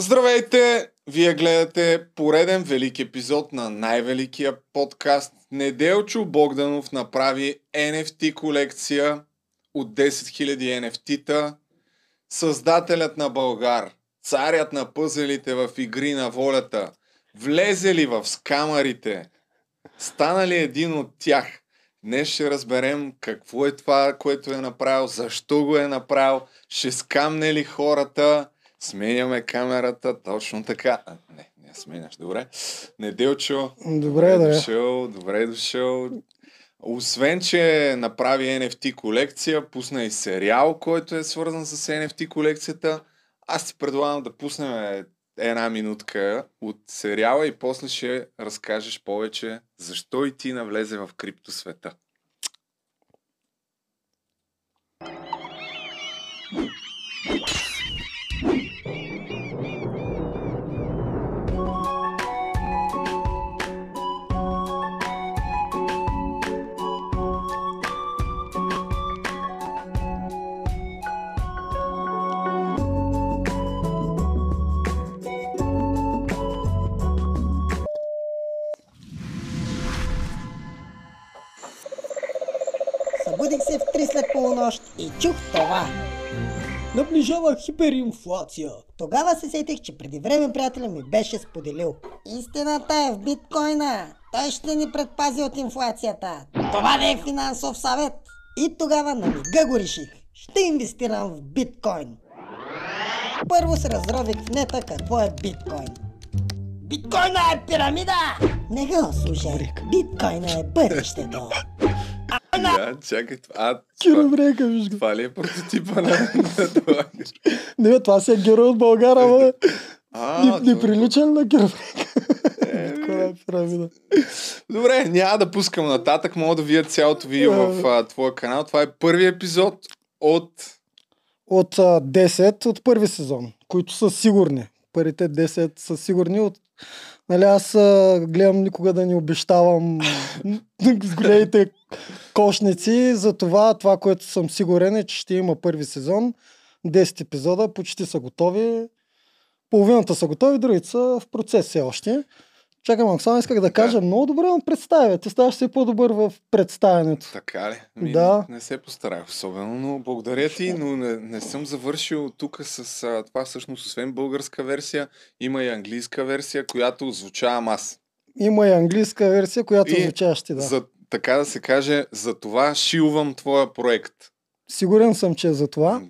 Здравейте! Вие гледате пореден велик епизод на най-великия подкаст. Неделчо Богданов направи NFT колекция от 10 000 NFT-та. Създателят на Българ, царят на пъзелите в игри на волята, влезе ли в скамарите, стана ли един от тях. Днес ще разберем какво е това, което е направил, защо го е направил, ще скамне ли хората, Сменяме камерата, точно така. А, не, не сменяш, добре. Неделчо. Добре, добре да. дошъл, добре дошъл. Освен, че направи NFT колекция, пусна и сериал, който е свързан с NFT колекцията. Аз ти предлагам да пуснем една минутка от сериала и после ще разкажеш повече защо и ти навлезе в криптосвета. Събудих се в 3 след полунощ и чух това. Наближава хиперинфлация. Тогава се сетих, че преди време приятеля ми беше споделил. Истината е в биткоина. Той ще ни предпази от инфлацията. Това не е финансов съвет. И тогава на мига го реших. Ще инвестирам в биткоин. Първо се разрових в нета какво е биткоин. Биткоина е пирамида! Не го слушай. Биткоина е бъдещето. Да, чакай, а, Киро това, Брека, виж го. това ли е прототипа на, на това? Не, това си е герой от България, бе. А, Не, не прилича ли на Киро Брека? Биткоин е пирамида. Добре, няма да пускам нататък, мога да видя цялото видео в а, твоя канал. Това е първи епизод от... От а, 10 от първи сезон, които са сигурни. Първите 10 са сигурни от Нали, аз а, гледам никога да не обещавам с големите кошници, затова това, което съм сигурен е, че ще има първи сезон, 10 епизода, почти са готови. Половината са готови, другите са в процес все още. Чакай, само исках да кажа, много добре ме представя. Ти ставаш все по-добър в представянето. Така ли? Ми, Да. Не, се постарах особено, но благодаря ти, но не, не съм завършил тук с а, това всъщност, освен българска версия, има и английска версия, която озвучавам аз. Има и английска версия, която И звучаш ти, да. За, така да се каже, за това шилвам твоя проект. Сигурен съм, че е за това.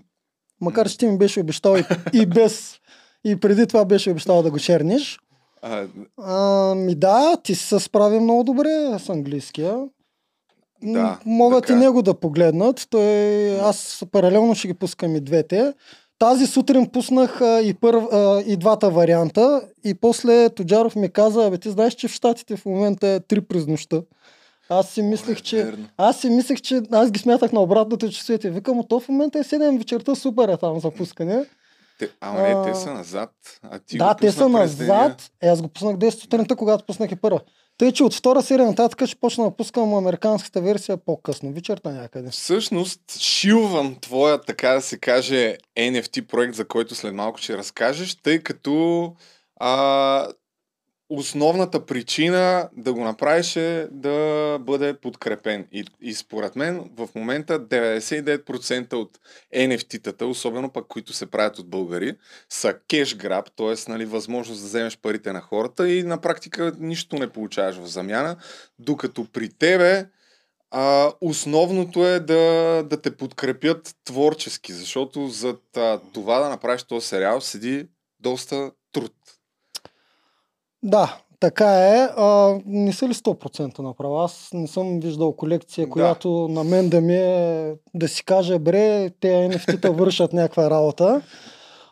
Макар, че ти ми беше обещал и, и без, и преди това беше обещал да го черниш. А, А, ми да, ти се справи много добре с английския. Да, Могат така. и него да погледнат. Той, аз паралелно ще ги пускам и двете. Тази сутрин пуснах а, и, първ, а, и двата варианта и после Тоджаров ми каза, абе ти знаеш, че в Штатите в момента е 3 през нощта. Аз си мислех, е че... Аз си мислех, че... Аз ги смятах на обратното часовете. Викам, то в момента е 7 вечерта, супер е там за пускане. Те, ама не, те А, са назад. А ти да, те са назад. Е, аз го пуснах 10 сутринта, когато пуснах и първа. Тъй, че от втора серия нататък ще почна да пускам американската версия по-късно, вечерта някъде. Всъщност, шилвам твоя, така да се каже, NFT проект, за който след малко ще разкажеш, тъй като а, основната причина да го направиш е да бъде подкрепен. И, и според мен в момента 99% от NFT-тата, особено пък които се правят от българи, са кеш граб, т.е. Нали, възможност да вземеш парите на хората и на практика нищо не получаваш в замяна, докато при тебе а, основното е да, да те подкрепят творчески, защото зад а, това да направиш този сериал седи доста труд. Да, така е. А, не са ли 100% направо? Аз не съм виждал колекция, Да. която на мен да ми е да си каже, бре, те NFT-та вършат някаква работа.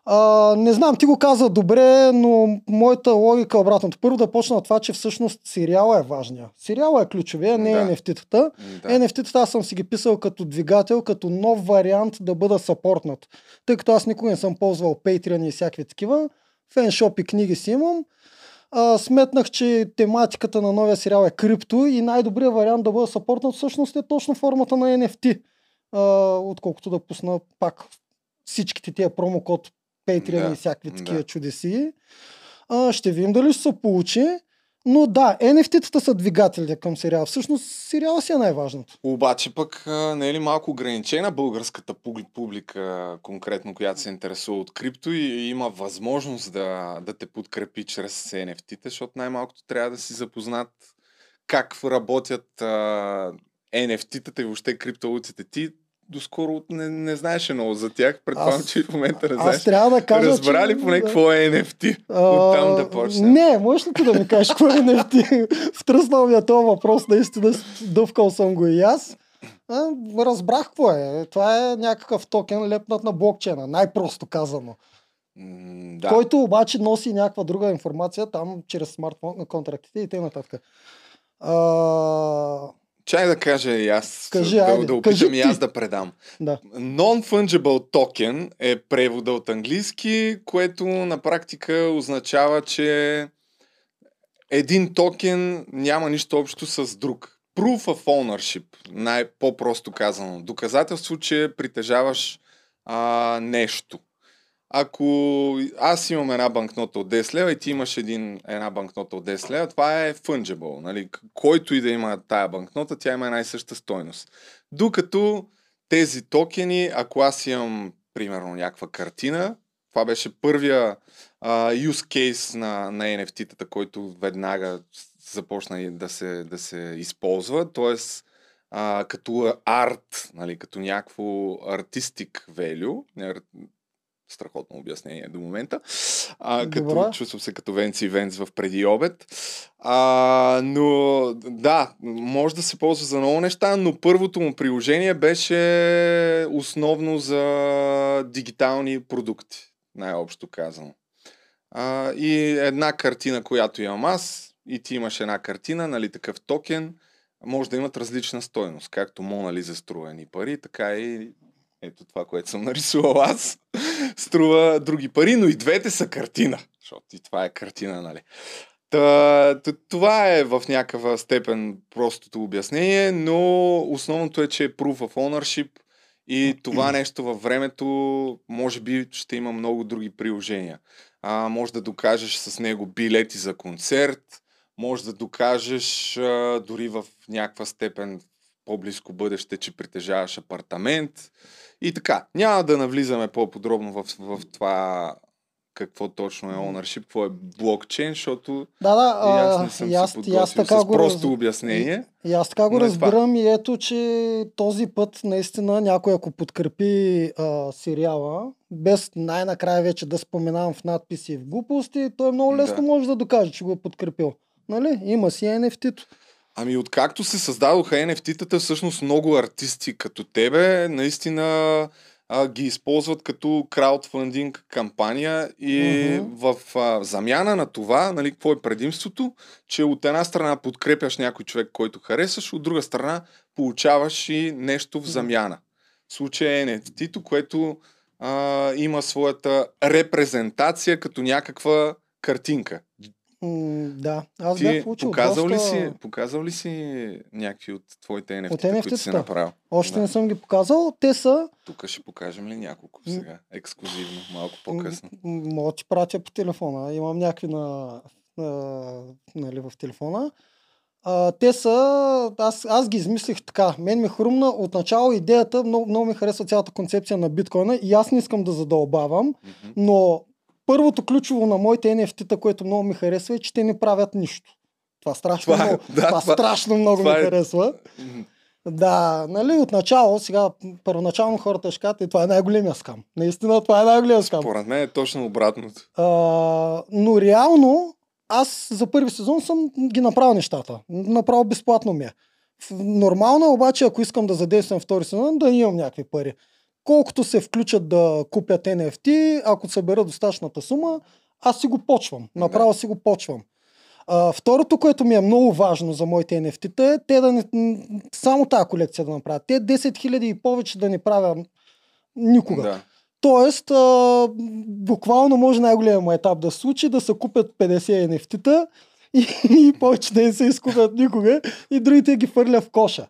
А, не знам, ти го каза добре, но моята логика е обратното. Първо да почна от това, че всъщност сериала е важния. Сериала е ключовия, не Да. NFT-тата. Да. NFT-тата аз съм си ги писал като двигател, като нов вариант да бъда съпортнат. Тъй като аз никога не съм ползвал Patreon и всякакви такива. Феншоп и книги си имам. А, сметнах, че тематиката на новия сериал е крипто и най-добрият вариант да бъда съпортнат всъщност е точно формата на NFT. А, отколкото да пусна пак всичките тия промокод Patreon Да, и всякакви да. такива чудеси. А, ще видим дали ще се получи. Но да, NFT-тата са двигатели към сериала. Всъщност сериала си е най-важното. Обаче пък не е ли малко ограничена българската публи- публика, конкретно, която се интересува от крипто и има възможност да, да те подкрепи чрез NFT-та, защото най-малкото трябва да си запознат как работят NFT-тата и въобще криптовалутите. Ти доскоро не, не знаеше много за тях. Предполагам, Аз- че и в момента не Аз знаеш. трябва да кажа, Разбра ли че- поне какво е NFT? Оттам да почнем. Не, можеш ли ти да ми кажеш какво е NFT? Втръснал ми е този въпрос, наистина дъвкал съм го и аз. А, разбрах какво е. Това е някакъв токен лепнат на блокчейна, най-просто казано. М, да. Който обаче носи някаква друга информация там чрез смартфон на контрактите и т.н. Чай да кажа и аз. Кажи, да, айде, да опитам и аз да предам. да. Non-fungible token е превода от английски, което на практика означава, че един токен няма нищо общо с друг. Proof of ownership, най-по-просто казано. Доказателство, че притежаваш а, нещо. Ако аз имам една банкнота от 10 лева и ти имаш един, една банкнота от 10 лева, това е fungible. Нали? Който и да има тая банкнота, тя има една и съща стойност. Докато тези токени, ако аз имам, примерно, някаква картина, това беше първия а, use case на, на NFT-тата, който веднага започна да се, да се използва, т.е. Като арт, нали, като някакво artistic value, страхотно обяснение до момента, а, като чувствам се като Венци и Венц в преди обед. А, но да, може да се ползва за много неща, но първото му приложение беше основно за дигитални продукти, най-общо казано. А, и една картина, която имам аз, и ти имаш една картина, нали, такъв токен, може да имат различна стойност. Както Мона Лиза струва едни пари, така и ето това, което съм нарисувал аз, струва други пари, но и двете са картина. Защото и това е картина, нали? Та, това е в някаква степен простото обяснение, но основното е, че е proof of ownership и това нещо във времето може би ще има много други приложения. А, може да докажеш с него билети за концерт, може да докажеш а, дори в някаква степен по-близко бъдеще, че притежаваш апартамент и така. Няма да навлизаме по-подробно в, в това какво точно е ownership, какво е блокчейн, защото Да, да, и аз не съм и аз, се и аз така с го просто раз- обяснение. И аз така го е това. разбирам и ето, че този път наистина някой ако подкрепи а, сериала, без най-накрая вече да споменавам в надписи и в глупости, той много лесно Да. може да докаже, че го е подкрепил. Нали? Има си NFT-то. Ами откакто се създадоха NFT-тата, всъщност много артисти като тебе наистина а, ги използват като краудфандинг кампания и Мгм. в а, замяна на това, нали, какво е предимството, че от една страна подкрепяш някой човек, който харесаш, от друга страна получаваш и нещо в замяна. В случая е NFT-то, което а, има своята репрезентация като някаква картинка. М, да, аз Ти бях получил показал, доста... ли си, показал ли си някакви от твоите NFT, От които си NFT-тата? направил? Още Да. не съм ги показал. Те са... Тук ще покажем ли няколко сега? Ексклюзивно, малко по-късно. м, Мога да ти пратя по телефона. Имам някакви на, на, нали, в телефона. А, те са... Аз, аз ги измислих така. Мен ми хрумна отначало идеята. Много, много ми харесва цялата концепция на биткоина и аз не искам да задълбавам. Мгм. Но първото ключово на моите NFT-та, което много ми харесва е, че те не правят нищо. Това страшно Това е- много, да, това това- страшно много това ми е- харесва. Да, нали, отначало, сега, първоначално хората ще кажат, «Е, това е най-големия скам. Наистина, това е най-големия скам. Според мен е точно обратното. А, но реално, аз за първи сезон съм ги направил нещата. Направо безплатно ми е. Нормално е обаче, ако искам да задействам втори сезон, да имам някакви пари. Колкото се включат да купят NFT, ако събера достатъчната сума, аз си го почвам. Направо си го почвам. А, второто, което ми е много важно за моите NFT-та е те да не, само тази колекция да направят. Те 10 000 и повече да не правя никога. Да. Тоест, а, буквално може най-големият му етап да се случи, да се купят 50 NFT-та и, и повече да не се изкупят никога и другите ги фърля в коша.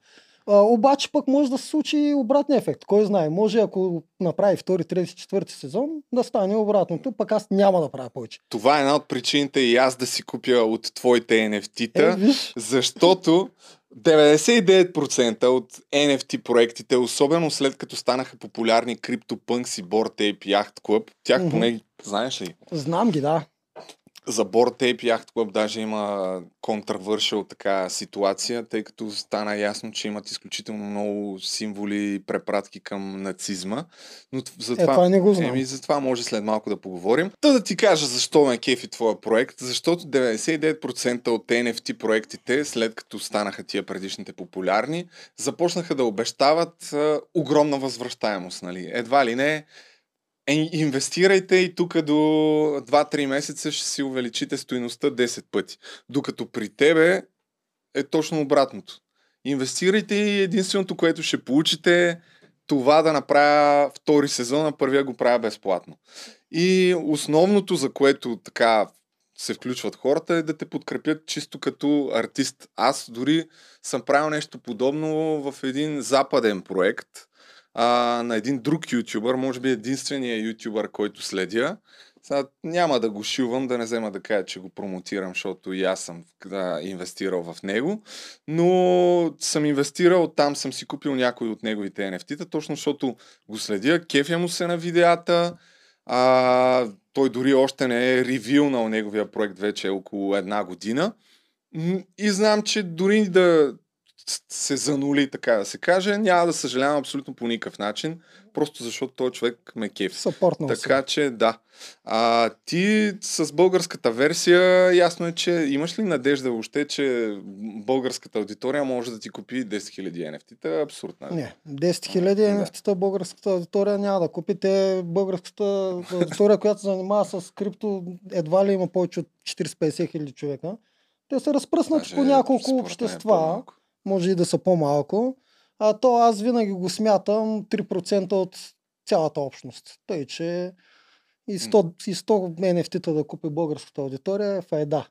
А, обаче пък може да се случи обратния ефект. Кой знае, може ако направи втори, трети, четвърти сезон, да стане обратното, пък аз няма да правя повече. Това е една от причините и аз да си купя от твоите NFT-та, Е, виж, защото 99% от NFT проектите, особено след като станаха популярни CryptoPunks и Bored Ape Yacht Club, тях поне знаеш ли? знам ги, да. За Bored Ape Yacht Club даже има контравършъл така ситуация, тъй като стана ясно, че имат изключително много символи и препратки към нацизма. Но за Е, това, това не го знам. Еми, за това може след малко да поговорим. Та да ти кажа защо ме кефи твоя проект, защото 99% от NFT проектите, след като станаха тия предишните популярни, започнаха да обещават а, огромна възвръщаемост. Нали? Едва ли не, е, инвестирайте и тук до 2-3 месеца ще си увеличите стоиността 10 пъти. Докато при тебе е точно обратното. Инвестирайте и единственото, което ще получите това да направя втори сезон, а първия го правя безплатно. И основното, за което така се включват хората, е да те подкрепят чисто като артист. Аз дори съм правил нещо подобно в един западен проект а, на един друг ютубър, може би единствения ютубър, който следя. Сега няма да го шивам, да не взема да кажа, че го промотирам, защото и аз съм да, инвестирал в него. Но съм инвестирал, там съм си купил някои от неговите NFT-та, точно защото го следя, кефя му се на видеята. А, той дори още не е ревилнал неговия проект вече около една година. И знам, че дори да се занули, така да се каже, няма да съжалявам абсолютно по никакъв начин, просто защото този човек ме кефи. Съпортнал Така че да. А, ти с българската версия, ясно е, че имаш ли надежда въобще, че българската аудитория може да ти купи 10 000 NFT-та? Абсурд. нали? Не, 10 хиляди Да. NFT-та българската аудитория няма да купи. Те българската аудитория, която се занимава с крипто, едва ли има повече от 40-50 хиляди човека. Те са разпръснати Даже по няколко е общества, по-малко. Може и да са по-малко. А то аз винаги го смятам 3% от цялата общност. Тъй, че и 100, и 100 NFT-та да купи българската аудитория е файда.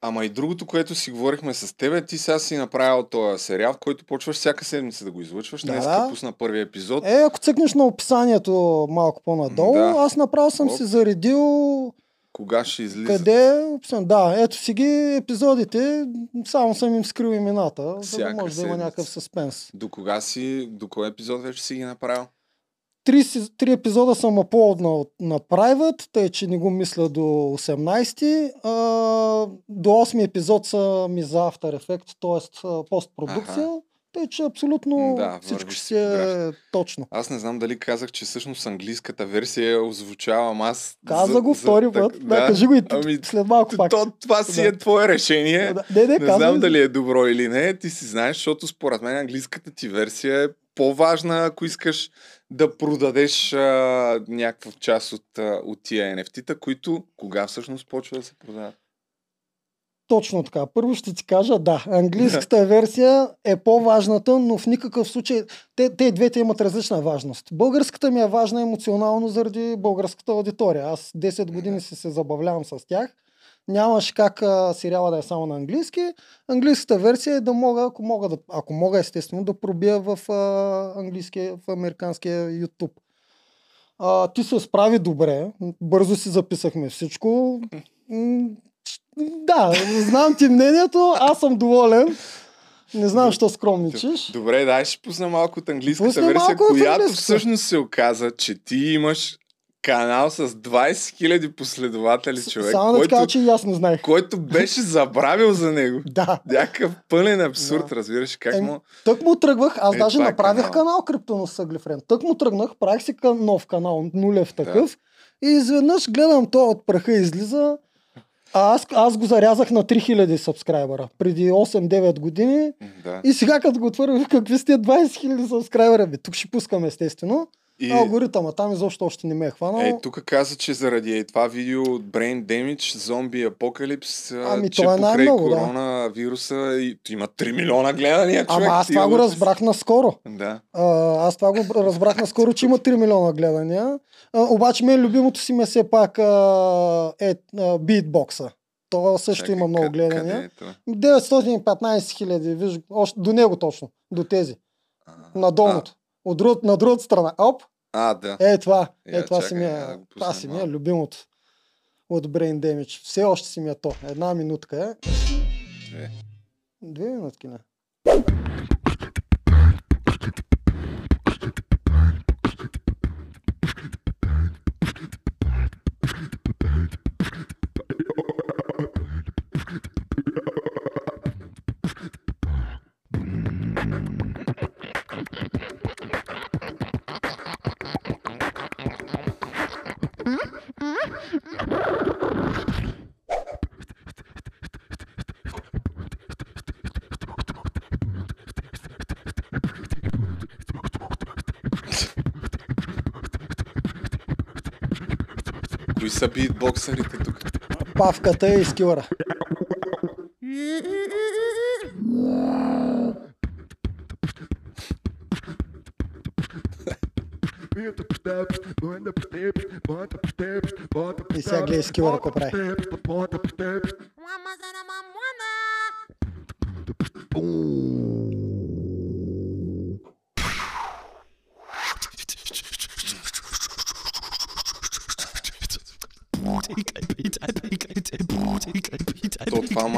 Ама и другото, което си говорихме с тебе, ти сега си направил този сериал, в който почваш всяка седмица да го излъчваш. Да, Днес да. пусна първия епизод. Е, ако цъкнеш на описанието малко по-надолу, Да. аз направо съм Оп. си заредил Кога ще излиза? къде описан. Да, ето си ги епизодите, само съм им скрил имената, за да може да има седмица. някакъв съспенс. До кога си, до кой епизод вече си ги направил? Три, три епизода съм аплоднал на Private, тъй че не го мисля до 18. А, до 8 епизод са ми за After Effects, т.е. постпродукция. Тъй, че абсолютно Да, всичко ще си е точно. Аз не знам дали казах, че всъщност английската версия озвучавам аз. Каза го втори път. так- Да, кажи го и Ами, след малко пак. то, това си Да. е твое решение. Да, Не, не, Не знам дали е добро или не, ти си знаеш, защото според мен английската ти версия е по-важна, ако искаш да продадеш а, някаква част от, а, от тия NFT-та, които кога всъщност почва да се продават. Точно така. Първо ще ти кажа, да, английската версия е по-важната, но в никакъв случай те, те двете имат различна важност. Българската ми е важна емоционално заради българската аудитория. Аз 10 години си се забавлявам с тях. Нямаше как а, сериала да е само на английски. Английската версия е да мога, ако мога, да, ако мога естествено, да пробия в а, английския, в американския YouTube. А, ти се справи добре. Бързо си записахме всичко. Да, знам ти мнението, аз съм доволен. Не знам, що скромничиш. Добре, дай ще пусна малко от английската Пусни версия, която английската. всъщност се оказа, че ти имаш канал с 20 000 последователи, човек, Само да който, кажа, че и аз не знаех. който беше забравил за него. Да. Някакъв пълен абсурд, Да. разбираш как Еми, му... Тък му тръгвах, аз Е, даже е направих канал. канал, Криптонос Съглифрен. Тък му тръгнах, правих си нов канал, нулев такъв. И изведнъж гледам то от праха излиза. А аз, аз го зарязах на 3000 сабскрайбера преди 8-9 години. Да. И сега като го отворих, какви сте 20 000 сабскрайбера? Бе, тук ще пускам естествено. И... Алгоритъма там изобщо още не ме е хванал. Ей, тук каза, че заради е това видео от Brain Damage, зомби апокалипс, а, Ами, че то е покрай най-много, да. коронавируса и, има 3 милиона гледания, човек. Ама аз това го разбрах наскоро. Да. А, аз това го разбрах наскоро, че има 3 милиона гледания. А, обаче мен любимото си ме все пак а, е а, битбокса. То също Чакай, има много гледания. Е това? 915 хиляди, виж, още, до него точно, до тези. На долното. От друг, на другата страна. Оп, А, да. е това. Е, Я, това си чакай, ми я да е, това си ми е любимото. От Brain Damage. Все още си ми е то. Една минутка е. Две. Две минутки не. Са битбоксерите тук? Павката и скилъра. И сега гледай скилъра какво прави.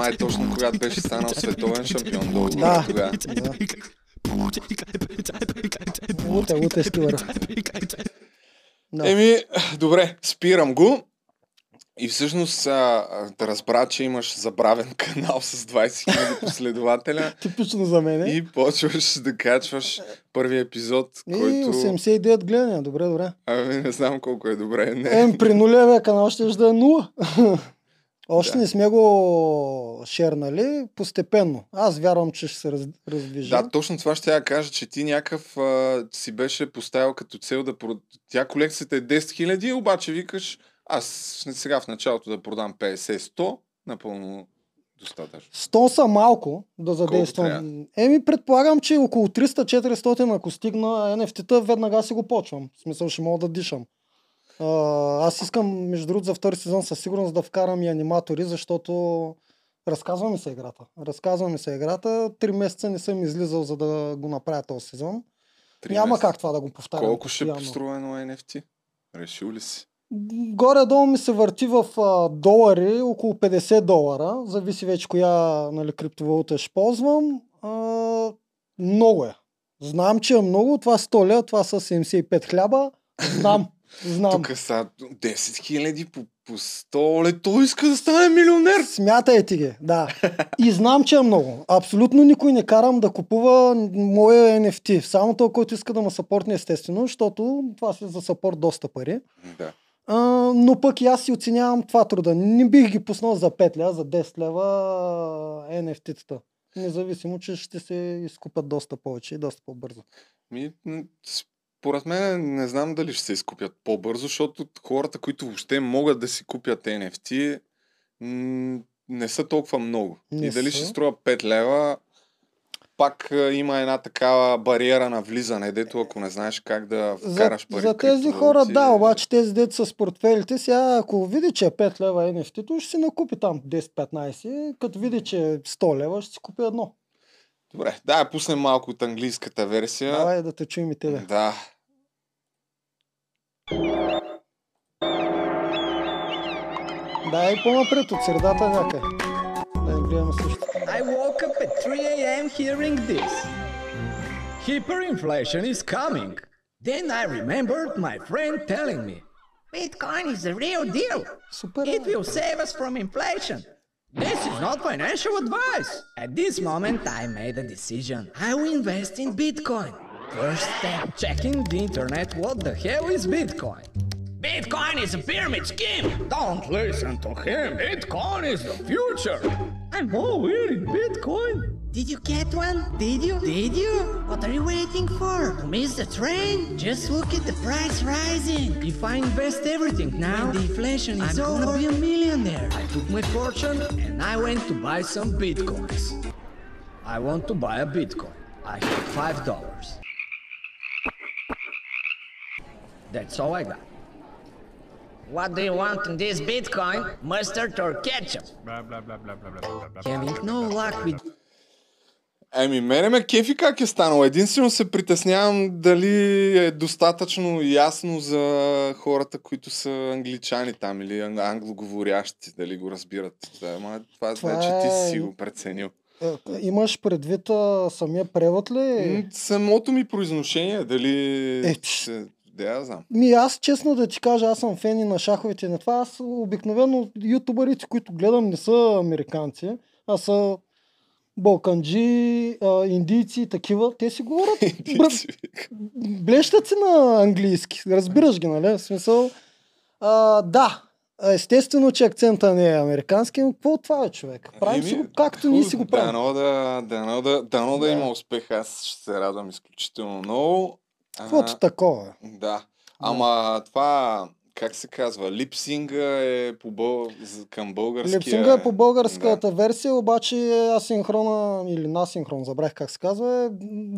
Май точно когато беше станал световен шампион. Долу Да. тогава. Да. Луте, луте. Да. Еми, добре, спирам го. И всъщност а, да разбра, че имаш забравен канал с 20 000 последователя Типично за мен. и почваш да качваш първи епизод, И който... 89 гледания. Добре, добре. Ами не знам колко е добре. Не. Ем, при нулевия канал ще да е нула. Още Да. не сме го шернали постепенно. Аз вярвам, че ще се раз, раздвижи. Да, точно това ще я кажа, че ти някакъв а, си беше поставил като цел да прод... Тя колекцията е 10 000, обаче викаш, аз сега в началото да продам 50-100, напълно достатъчно. 100 са малко да задействам. Еми, предполагам, че около 300-400, ако стигна NFT-та, веднага си го почвам. В смисъл, ще мога да дишам. Аз искам, между другото, за втори сезон със сигурност да вкарам и аниматори, защото разказва ми се играта. Разказва ми се играта. Три месеца не съм излизал, за да го направя този сезон. Три Няма месеца. как това да го повтарям. Колко ще постоянно. струва едно NFT? Решил ли си? Горе-долу ми се върти в а, долари, около 50 долара. Зависи вече коя нали, криптовалута ще ползвам. А, много е. Знам, че е много. Това 100 лева, това са 75 хляба. Знам. Знам. Тук са 10 000 по, по 100 ле. Той иска да стане милионер. Смятайте ги, да. И знам, че е много. Абсолютно никой не карам да купува моя NFT. Само той, който иска да ме съпортне естествено, защото това си за съпорт доста пари. Да. А, но пък и аз си оценявам това труда. Не бих ги пуснал за 5 лева, за 10 лева NFT-тата. Независимо, че ще се изкупят доста повече и доста по-бързо. Ми, според мен не знам дали ще се изкупят по-бързо, защото хората, които въобще могат да си купят NFT, м, не са толкова много. Не и дали са. ще струва 5 лева, пак има една такава бариера на влизане, дето ако не знаеш как да За, вкараш пари за в тези хора, да, обаче тези деца с портфелите, сега ако види, че е 5 лева NFT-то, ще си накупи там 10-15, като види, че е 100 лева, ще си купи едно. Добре, да, пуснем малко от английската версия. Давай да те чуем и тебе. Да. Дай по-напред от средата някъде. Да не гледаме също. I woke up at 3 a.m. hearing this. Hyperinflation is coming. Then I remembered my friend telling me, Bitcoin is the real deal. Супер. It will save us from inflation. This is not financial advice. At this moment, I made a decision. I will invest in Bitcoin. First step, checking the internet. What the hell is Bitcoin? Bitcoin is a pyramid scheme. Don't listen to him. Bitcoin is the future. I'm all in in Bitcoin. Did you get one? Did you? Did you? What are you waiting for? To miss the train? Just look at the price rising. If I invest everything now, When the inflation is I'm gonna be a millionaire. I took my fortune and I went to buy some bitcoins. I want to buy a bitcoin. I have five dollars. That's all I got. What do you want in this Bitcoin? Mustard or ketchup? Having no luck with Еми, мене ме кефи как е станало. Единствено се притеснявам дали е достатъчно ясно за хората, които са англичани там или ан- англоговорящи, дали го разбират. Да, ма, това, Това значи ти е- си го преценил. Е, Имаш предвид а, самия превод ли? Самото ми произношение, дали... Е, се... Да, я знам. Ми аз честно да ти кажа, аз съм фен и на шаховете и на това. Аз обикновено ютубърите, които гледам, не са американци, а са балканджи, а, индийци такива. Те си говорят, бра- блещат си на английски. Разбираш ги, нали? В смисъл, а, да, естествено, че акцента не е американски, но какво това е човек? Правим си го както ние си го правим. Дано да, дано да, дано да, Да. има успех. Аз ще се радвам изключително много. Каквото такова. е. Да. Ама това, как се казва, липсинга е по бъл... към българския... Липсинга е по българската версия, обаче асинхрона или насинхрон, забрах как се казва, е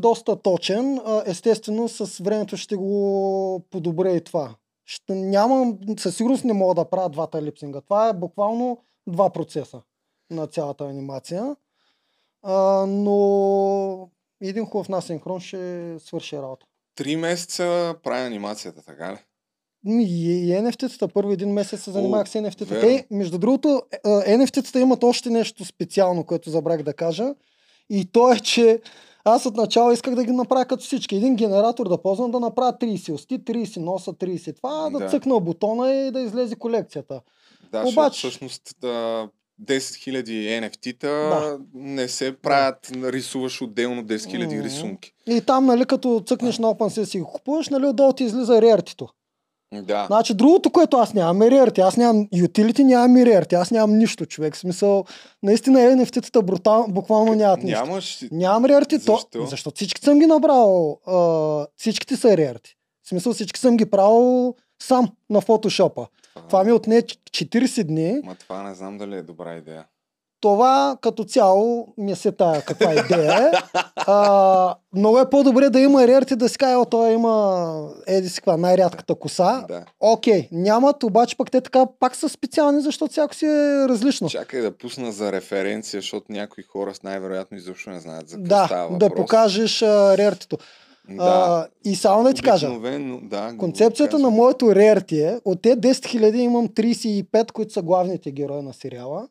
доста точен. Естествено, с времето ще го подобря и това. Ще нямам, със сигурност не мога да правя двата липсинга. Това е буквално два процеса на цялата анимация. А, но един хубав насинхрон ще свърши работа. Три месеца прави анимацията, така ли? Ми, и, NFT-тата първо един месец се занимавах с NFT-тата. Те, между другото, е, е, NFT-тата имат още нещо специално, което забрах да кажа. И то е, че аз отначало исках да ги направя като всички. Един генератор да ползвам да направя 30 усти, 30 носа, 30 това, да, Да. цъкна бутона и да излезе колекцията. Да, Обаче- всъщност да, 10 000 NFT-та Да. не се правят, рисуваш отделно 10 000 Мгм. рисунки. И там, нали, като цъкнеш на OpenSea си го купуваш, нали, отдолу ти излиза рертито. Да. Значи другото, което аз нямам е рерти. Аз нямам utility, нямам и рерти. Аз нямам нищо, човек. В смисъл, наистина NFT-тата брутал, буквално нямат нищо. Нямаш... Нямам рерти, то, Защо? защото всички съм ги набрал. А, всичките са рерти. В смисъл всички съм ги правил сам на фотошопа. Това ми отне ч- 40 дни. Ма това не знам дали е добра идея. Това като цяло ми се тая каква идея е. А, много е по-добре да има рерти да си каже, той има еди си най-рядката коса. Да. Окей, нямат, обаче пък те така пак са специални, защото всяко си е различно. Чакай да пусна за референция, защото някои хора с най-вероятно изобщо не знаят за какво Да, става да въпрос. покажеш а, рертито. Да. А, и само да ти кажа, да. концепцията казвам. на моето рерти е, от те 10 000 имам 35, които са главните герои на сериала,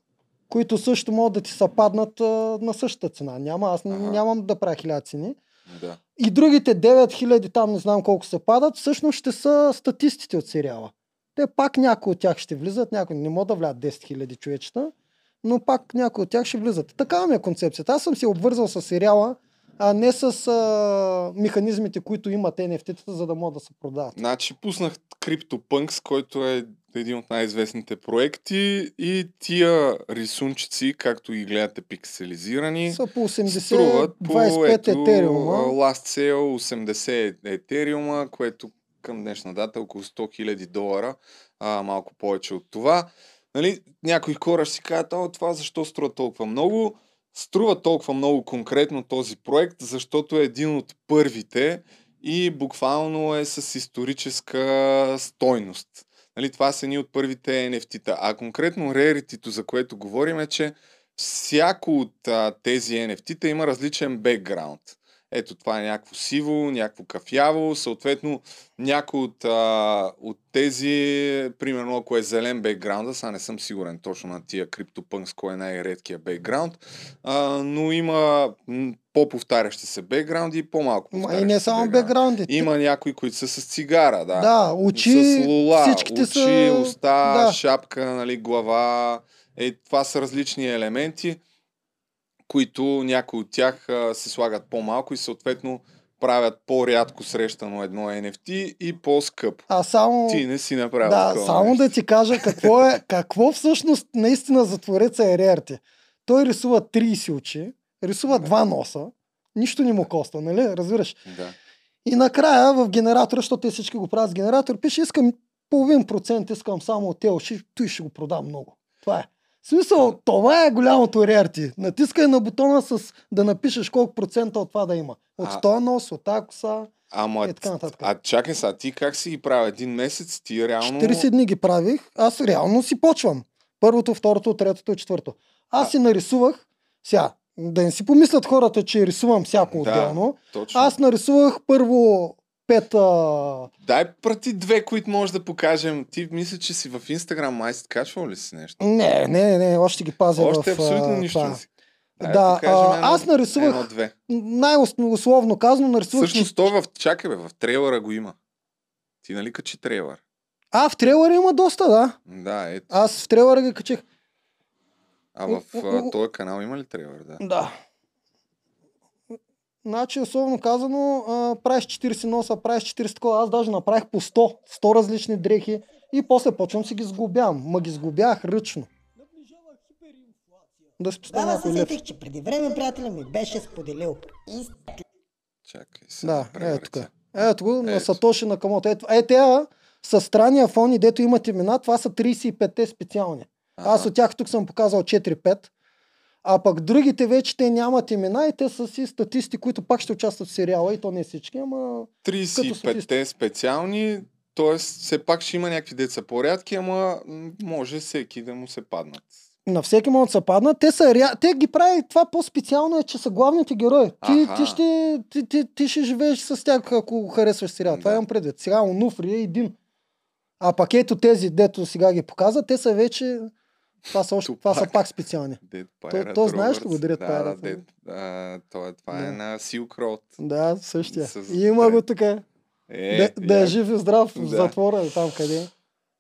които също могат да ти са паднат а, на същата цена. Няма, аз Ага. нямам да правя хиляда цени. Да. И другите 9000 там не знам колко се падат, всъщност ще са статистите от сериала. Те пак някои от тях ще влизат, някои не могат да влязат 10 000 човечета, но пак някои от тях ще влизат. Такава ми е концепцията. Аз съм се обвързал с сериала, а не с а, механизмите, които имат NFT-тата, за да могат да се продават. Значи пуснах CryptoPunks, който е един от най-известните проекти и тия рисунчици, както ги гледате пикселизирани, Са по 80, струват по 25 ето, етериума. Last Sale 80 етериума, което към днешна дата е около 100 000 долара, а, малко повече от това. Нали, някои хора ще си кажат, о, това защо струва толкова много? Струва толкова много конкретно този проект, защото е един от първите и буквално е с историческа стойност. Нали, това са едни от първите NFT-та. А конкретно Rarity, за което говорим е, че всяко от а, тези NFT-та има различен бекграунд. Ето това е някакво сиво, някакво кафяво, съответно някой от, а, от тези, примерно ако е зелен бекграунда, сега не съм сигурен точно на тия CryptoPunks кой е най-редкия бекграунд, а, но има по-повтарящи се бекграунди и по-малко Ма и не само бекграунди. бекграунди. Има някои, които са с цигара, да. Да, очи, с лула, всичките очи, са... уста, да. шапка, нали, глава. Е, това са различни елементи, които някои от тях а, се слагат по-малко и съответно правят по-рядко срещано едно NFT и по-скъпо. А само... Ти не си направил Да, само нещо. да ти кажа какво е, какво всъщност наистина за твореца е Рерти. Той рисува 30 очи, рисува два носа, нищо не му коства, нали? Разбираш? Да. И накрая в генератора, защото те всички го правят с генератор, пише искам половин процент, искам само от тези очи, той ще го продам много. Това е. Смисъл, това е голямото рерти. Натискай на бутона с да напишеш колко процента от това да има. От А- 100 нос, от тази коса. Ама, И така нататък. а чакай сега, ти как си ги правил? Един месец ти реално... 40 дни ги правих, аз реално си почвам. Първото, второто, третото, четвърто. Аз А- си нарисувах, сега, Да не си помислят хората, че рисувам всяко Да. отделно. Точно. Аз нарисувах първо пет... А... Дай прати две, които може да покажем. Ти мисля, че си в Инстаграм май си качвал ли си нещо? Не, не, не, още ги пазя Още в... абсолютно а, нищо не си. Дай Да, а, едно- аз нарисувах- Едно-две. Най-условно казано нарисувах... Всъщност то в... Чакай бе, в трейлера го има. Ти нали качи трейлер? А, в трейлера има доста, да. Да, ето. Аз в трейлера ги качих. А в този канал има ли трейлер? Да. Да. Значи, условно казано, а, правиш 40 носа, правиш 40 такова. Аз даже направих по 100, 100 различни дрехи и после почвам си ги сглобявам. Ма ги сглобявах ръчно. Да си поставя се някой лев. сетих, че преди време приятеля ми беше споделил. И Чакай се. Да, тук. ръце. Ето го, на. Сатоши на Камото. Ето, е, тея с странния фон и дето имат имена, това са 35-те специални. Аз Аха. от тях тук съм показал 4-5. А пък другите вече те нямат имена и те са си статисти, които пак ще участват в сериала и то не всички, ама 35-те специални, т.е. все пак ще има някакви деца по-рядки, ама може всеки да му се паднат. на всеки могат да се паднат. Те, са, rea- те ги прави това по-специално е, че са главните герои. Ти, ти, ще, ти, ти, ти ще живееш с тях, ако харесваш сериал. Това Да. имам предвид. Сега Онуфри е един. А пак ето тези, дето сега ги показа, те са вече... Това са, още, това са пак специални. Dead То- Pirate то знаеш ли го? Dead да, Pirate? Да, Dead, а, това, това е Да. на Silk Road. Да, същия. С- има го тук. Е, да, да е жив и здрав в Да. затвора или там къде. е.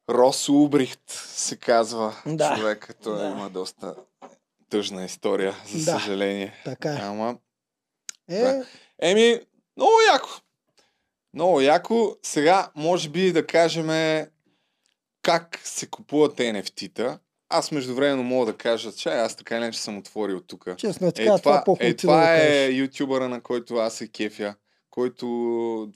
Рос Убрихт се казва Да. човек, той Да. има доста тъжна история, за Да. съжаление. Така е. Ама, Е, еми, много яко. Много яко. Сега, може би да кажем как се купуват NFT-та. Аз междувременно мога да кажа, че аз така или иначе съм отворил тук. честно е Е, така, това, това, по-хубаво е, да това кажеш. е ютубъра, на който аз се кефя, който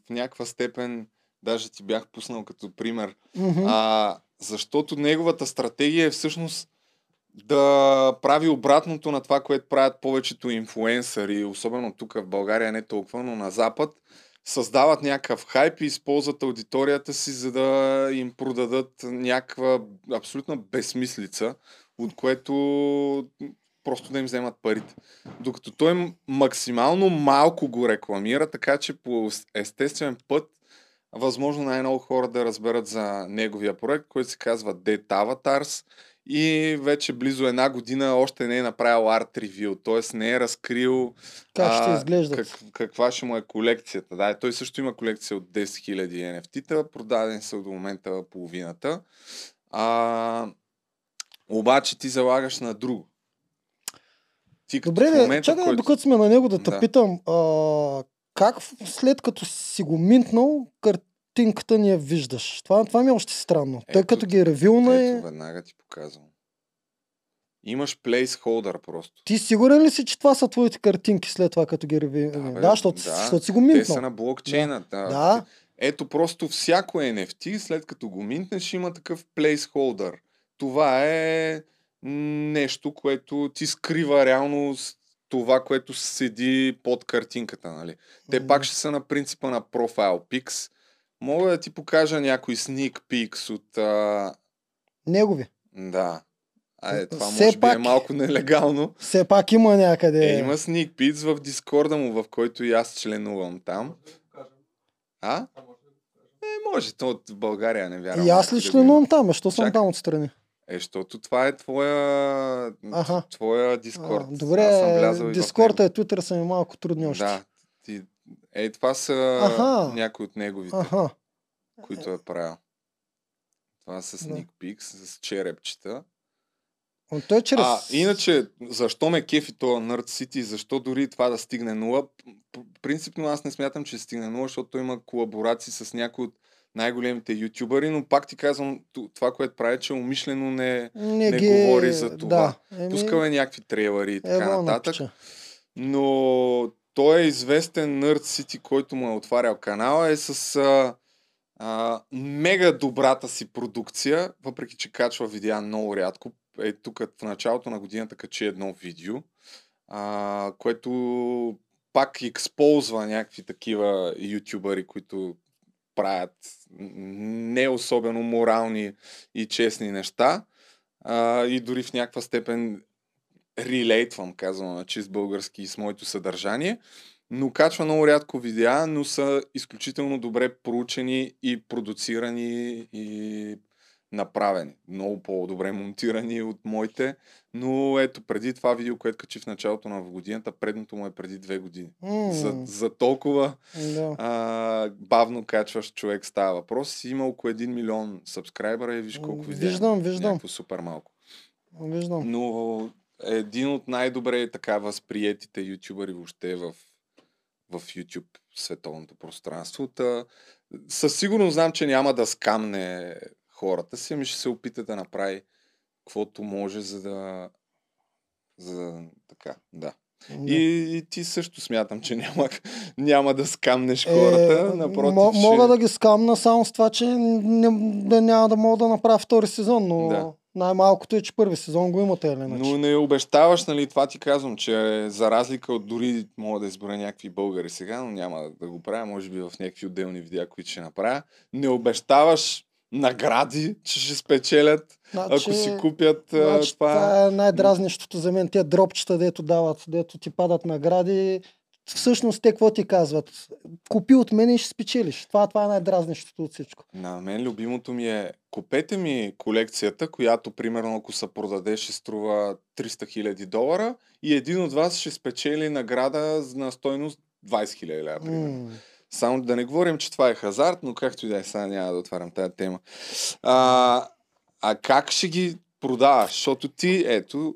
в някаква степен, даже ти бях пуснал като пример, Мгм. а, защото неговата стратегия е всъщност да прави обратното на това, което правят повечето инфуенсъри, особено тук в България, не толкова, но на Запад, създават някакъв хайп и използват аудиторията си, за да им продадат някаква абсолютна безсмислица, от което просто да им вземат парите. Докато той максимално малко го рекламира, така че по естествен път възможно най-много хора да разберат за неговия проект, който се казва Dead Avatars и вече близо една година още не е направил арт ревю, т.е. не е разкрил Как ще а, изглеждат? Как, каква ще му е колекцията. Да, той също има колекция от 10 000 NFT-та, продадени са до момента половината. А, обаче ти залагаш на друго. Ти Добре, в момента, чакай, който... докато сме на него да те Да. питам, а, как след като си го минтнал, картинката ни я виждаш? Това, това ми е още странно. Той Ето, като ги е ревилна Ето, е... веднага ти показвам. Имаш плейсхолдър просто. Ти сигурен ли си, че това са твоите картинки след това, като ги ревилна? Да, Да, бе, да, защото, да. защото си го Те минтнал. са на блокчейна. Да. Да. Ето просто всяко NFT, след като го минтнеш, има такъв плейсхолдър. Това е нещо, което ти скрива реално това, което седи под картинката. Нали? Те М. пак ще са на принципа на Profile Pix. Мога да ти покажа някой sneak peeks от... А... Негови. Да. А, е, това Все може би е пак- малко нелегално. Все пак има някъде... Е, има sneak peeks в Дискорда му, в който и аз членувам там. А? Е, може, то от България не вярвам. И аз ли да членувам там? а Що съм Чакай. там отстрани? Е, защото това е твоя, Аха. твоя А, Дискорд. добре, в Дискорда него. е Twitter са ми малко трудни още. Да. Ти... Е, това са Аха. някои от неговите, Аха. които е правил. Това са Да. с черепчета. Но той чрез... А, иначе, защо ме кефи това Nerd City защо дори това да стигне нула? Принципно аз не смятам, че стигне нула, защото има колаборации с някои от най-големите ютубъри, но пак ти казвам, това, което прави, че умишлено не, не, не ги... говори за това. Да. Еми, пускал е някакви трейлери и така ево, нататък. напича. Но той е известен Nerd City, който му е отварял канала, е с а, а, мега добрата си продукция, въпреки че качва видеа много рядко. Е, тук в началото на годината качи едно видео, а, което пак използва някакви такива ютубъри, които правят не особено морални и честни неща. А, и дори в някаква степен релейтвам, казвам на чист български с моето съдържание, но качва много рядко видеа, но са изключително добре проучени и продуцирани и направени. Много по-добре монтирани от моите. Но ето, преди това видео, което качи в началото на годината, предното му е преди две години. М, За, за толкова Да. а, бавно качващ човек става въпрос. Има около 1 милион сабскрайбъра и виж колко видеа. Виждам, виждам. Някакво супер малко. Виждам. Но един от най-добре така възприетите ютубъри въобще в, в YouTube световното пространство. Та, със сигурност знам, че няма да скамне хората си, ами ще се опита да направи каквото може, за да... За да така, да. Да. И, и ти също смятам, че няма, няма да скамнеш хората. Напротив, Е, ще... Мога да ги скамна само с това, че не, да няма да мога да направя втори сезон, но Да. Най-малкото е, че първи сезон го имате, иначе. Но не обещаваш, нали, това ти казвам, че за разлика от дори мога да избера някакви българи сега, но няма да го правя, може би в някакви отделни видеа, които ще направя. Не обещаваш награди, че ще спечелят, Значи- ако си купят Значи, това. това е най-дразнещото за мен. Те дропчета, дето дават, дето ти падат награди. Всъщност те какво ти казват? Купи от мен и ще спечелиш. Това, това е най-дразнещото от всичко. На мен любимото ми е купете ми колекцията, която примерно ако се продаде ще струва 300 000 долара и един от вас ще спечели награда на стойност 20 000 лева. М. Само да не говорим, че това е хазарт, но както и да е, сега няма да отварям тази тема. А, а как ще ги продаваш? Защото ти, ето,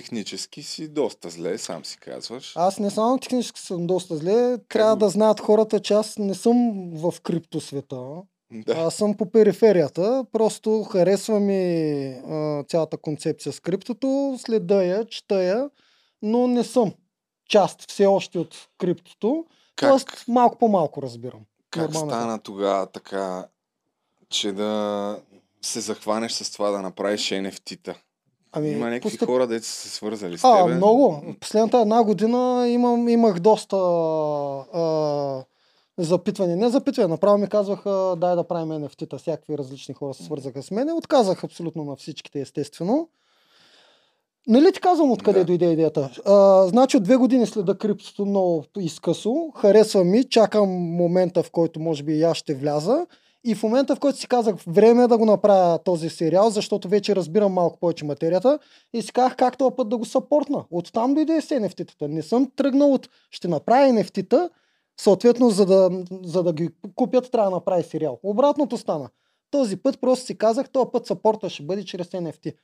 технически си доста зле, сам си казваш. Аз не само технически съм доста зле, трябва го- да знаят хората, че аз не съм в криптосвета. Да. Аз съм по периферията, просто харесва ми а, цялата концепция с криптото, следа я, чета я, но не съм част все още от криптото. Как, Тоест малко по-малко разбирам. как нормално стана тогава така, че да се захванеш с това да направиш NFT-та? Ами, Има някакви постъп- хора, деца са се свързали с А, тебе. много. Последната една година имам, имах доста а, запитвания. Не запитвания, направо ми казваха, дай да правим NFT-та. Всякакви различни хора се свързаха с мен. Отказах абсолютно на всичките, естествено. Нали ти казвам откъде Да. дойде идеята? А, значи от две години следа криптото много изкъсо. Харесва ми, чакам момента, в който може би и аз ще вляза. И в момента, в който си казах, време е да го направя този сериал, защото вече разбирам малко повече материята, и си казах как този път да го съпортна. Оттам дойде с NFT-тата. Не съм тръгнал от ще направя NFT-та, съответно за да, за да ги купят трябва да направи сериал. Обратното стана. Този път просто си казах, този път съпорта ще бъде чрез NFT.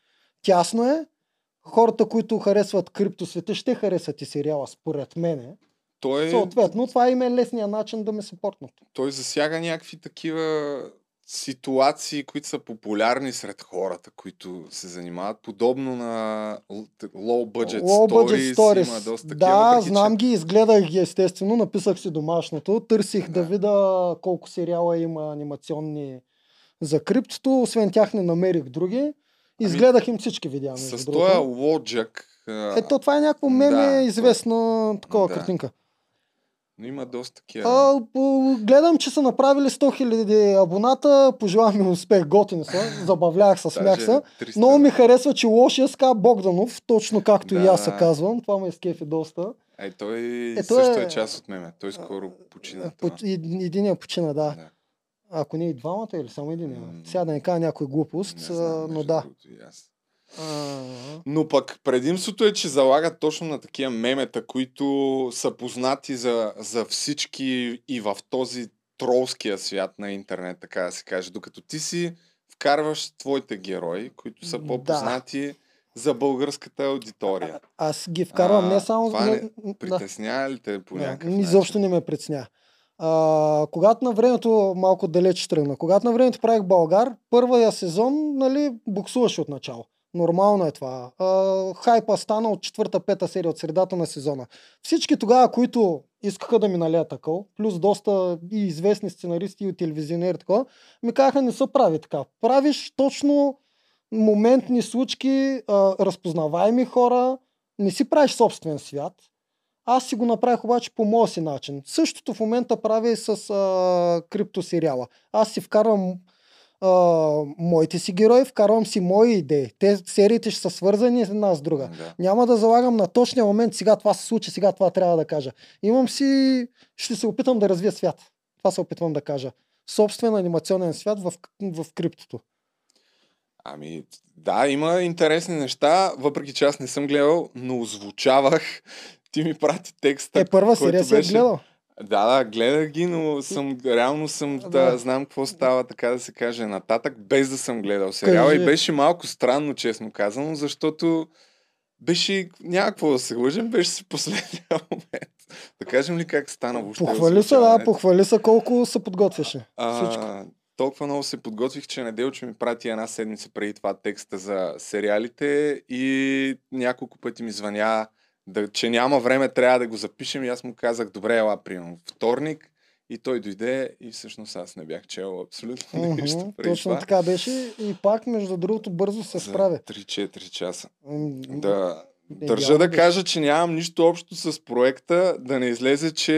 Тясно е, хората, които харесват криптосвета, ще харесат и сериала, според мене. Той, Съответно, това им е лесният начин да ме съпортнат. той засяга някакви такива ситуации, които са популярни сред хората, които се занимават. Подобно на low budget Low budget stories. има доста такива. да, въпреки, знам ги, изгледах ги естествено, написах си домашното, търсих да, Да. видя колко сериала има анимационни за криптото, освен тях не намерих други. Изгледах им всички видеа. Ами, С този лоджак. Ето, това е някакво меме, да, известна такова да. картинка. Но има доста такива. А, по- гледам, че са направили 100 000 абоната, пожелавам им успех, готини са, забавлявах се, смях се. 300. Много ми харесва, че лошия ска Богданов, точно както и Да. аз се казвам, това ме изкефи доста. Ай, той Ето също е- е част от меме. Той скоро почина. По, това. и, единия почина, да. Да. Ако не и двамата или само един. Сега да не кажа някой глупост, Не знам, но да. другото и аз. А, Но пък предимството е, че залагат точно на такива мемета, които са познати за, за всички и в този тролския свят на интернет, така да се каже. Докато ти си вкарваш твоите герои, които са Да. по-познати за българската аудитория. аз ги вкарвам А, не само... това не, не да. Притеснява ли те по Да, някакъв изобщо начин? не ме притесня. А, когато на времето, малко далеч тръгна, когато на времето правих Българ, първия сезон, нали, буксуваше от начало. Нормално е това. А, хайпа стана от четвърта, пета серия, от средата на сезона. Всички тогава, които искаха да ми налеят такъв, плюс доста и известни сценаристи и телевизионери, такова, ми казаха, не се прави така. Правиш точно моментни случки, а, разпознаваеми хора, не си правиш собствен свят. Аз си го направих обаче по моя си начин. Същото в момента правя и с а, криптосериала. Аз си вкарвам а, моите си герои, вкарвам си мои идеи. Те сериите ще са свързани една с друга. Да. Няма да залагам на точния момент, сега това се случи, сега това трябва да кажа. Имам си, ще се опитам да развия свят. Това се опитвам да кажа. Собствен анимационен свят в, в криптото. Ами, да, има интересни неща, въпреки че аз не съм гледал, но озвучавах. Ти ми прати текста. Е, първа серия си е гледал. Да, да, гледах ги, но съм, реално съм да, Да. знам какво става, така да се каже, нататък, без да съм гледал сериала. Кажи. И беше малко странно, честно казано, защото беше, няма какво да се лъжем, беше си последния момент. Да кажем ли как стана въобще Похвали се, да, похвали се колко се подготвяше. Всичко. А, толкова много се подготвих, че Неделчо ми прати една седмица преди това текста за сериалите и няколко пъти ми звъня, да, че няма време, трябва да го запишем и аз му казах, добре, ела, примерно, вторник и той дойде и всъщност аз не бях чел абсолютно Мгм, нищо преди Точно това. така беше и пак, между другото, бързо се справя. 3-4 часа. М, Да, държа да кажа, че нямам нищо общо с проекта, да не излезе, че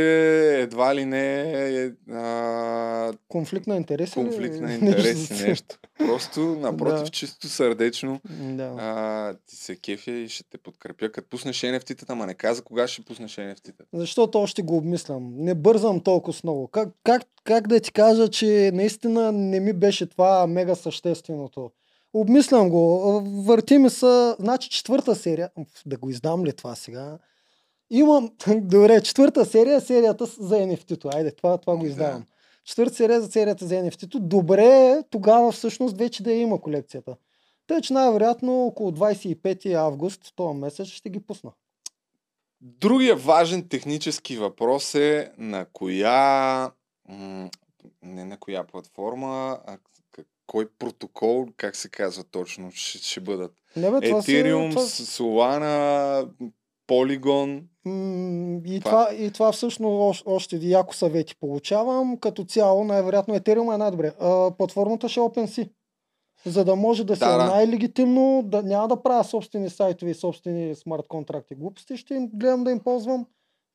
едва ли не е а, Конфликт на интереси. ли? конфликт на интереси, нещо. Просто, напротив, Да. чисто сърдечно, Да. а, ти се кефя и ще те подкрепя. Като пуснеш NFT-тата, ма не каза кога ще пуснеш NFT-тата. Защото още го обмислям. Не бързам толкова много. Как, как, как да ти кажа, че наистина не ми беше това мега същественото. Обмислям го. Върти ми са, значи четвърта серия. Да го издам ли това сега? Имам, добре, четвърта серия, серията с- за NFT-то. Айде, това, това го Да. издавам. Четвърта серия за серията за NFT-то. Добре е тогава всъщност вече да я има колекцията. Тъй, че най-вероятно около 25 август, този месец, ще ги пусна. Другия важен технически въпрос е на коя, не на коя платформа, а кой протокол, как се казва точно, ще, ще бъдат. Не, бе, Ethereum, това- Solana, Polygon. И Това- това, и това всъщност още, яко съвети получавам. Като цяло, най-вероятно Ethereum е най-добре. А, платформата ще е OpenSea. За да може да, Да, се да. най-легитимно, да, няма да правя собствени сайтове и собствени смарт контракти глупости, ще им гледам да им ползвам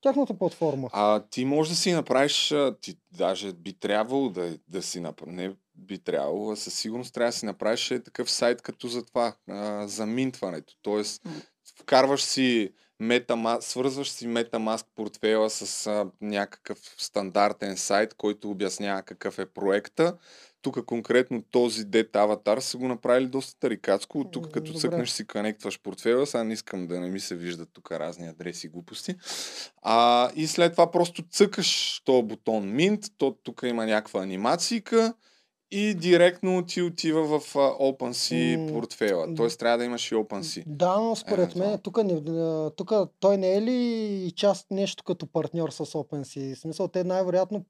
тяхната платформа. А ти можеш да си направиш, ти даже би трябвало да, да си направиш, не би трябвало, със сигурност трябва да си направиш е такъв сайт като за това, а, за минтването. Тоест, вкарваш си MetaMask, свързваш си MetaMask портфела с а, някакъв стандартен сайт, който обяснява какъв е проекта. Тук конкретно този дет аватар са го направили доста тарикатско. От тук като Добре. цъкнеш си конектваш портфела, сега не искам да не ми се виждат тук разни адреси и глупости. А, и след това просто цъкаш този бутон Mint, то тук има някаква анимацийка и директно ти отива в а, OpenSea М, портфела. Тоест трябва да имаш и OpenSea. Да, но според мен Евентуално. тук, тук той не е ли и част нещо като партньор с OpenSea? В смисъл, те най-вероятно,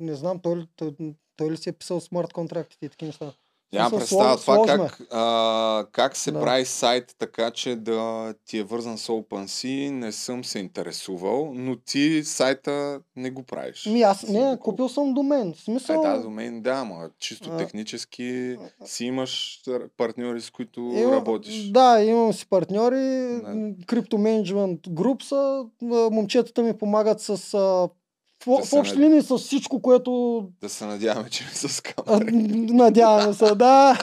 не знам, той, той, той ли си е писал смарт контрактите и такива неща? Нямам представа това е. как, а, как се Да. прави сайт така, че да ти е вързан с OpenSea. Не съм се интересувал, но ти сайта не го правиш. Ми аз не, го купил съм домен. В Е, смисъл, да, до мен да, ама чисто А, технически си имаш партньори, с които Има- работиш. Да, имам си партньори. Да. Crypto Management Group са. Момчетата ми помагат с... В, Да в общи линии с всичко, което Да се надяваме, че не са скамери. надяваме се. Да.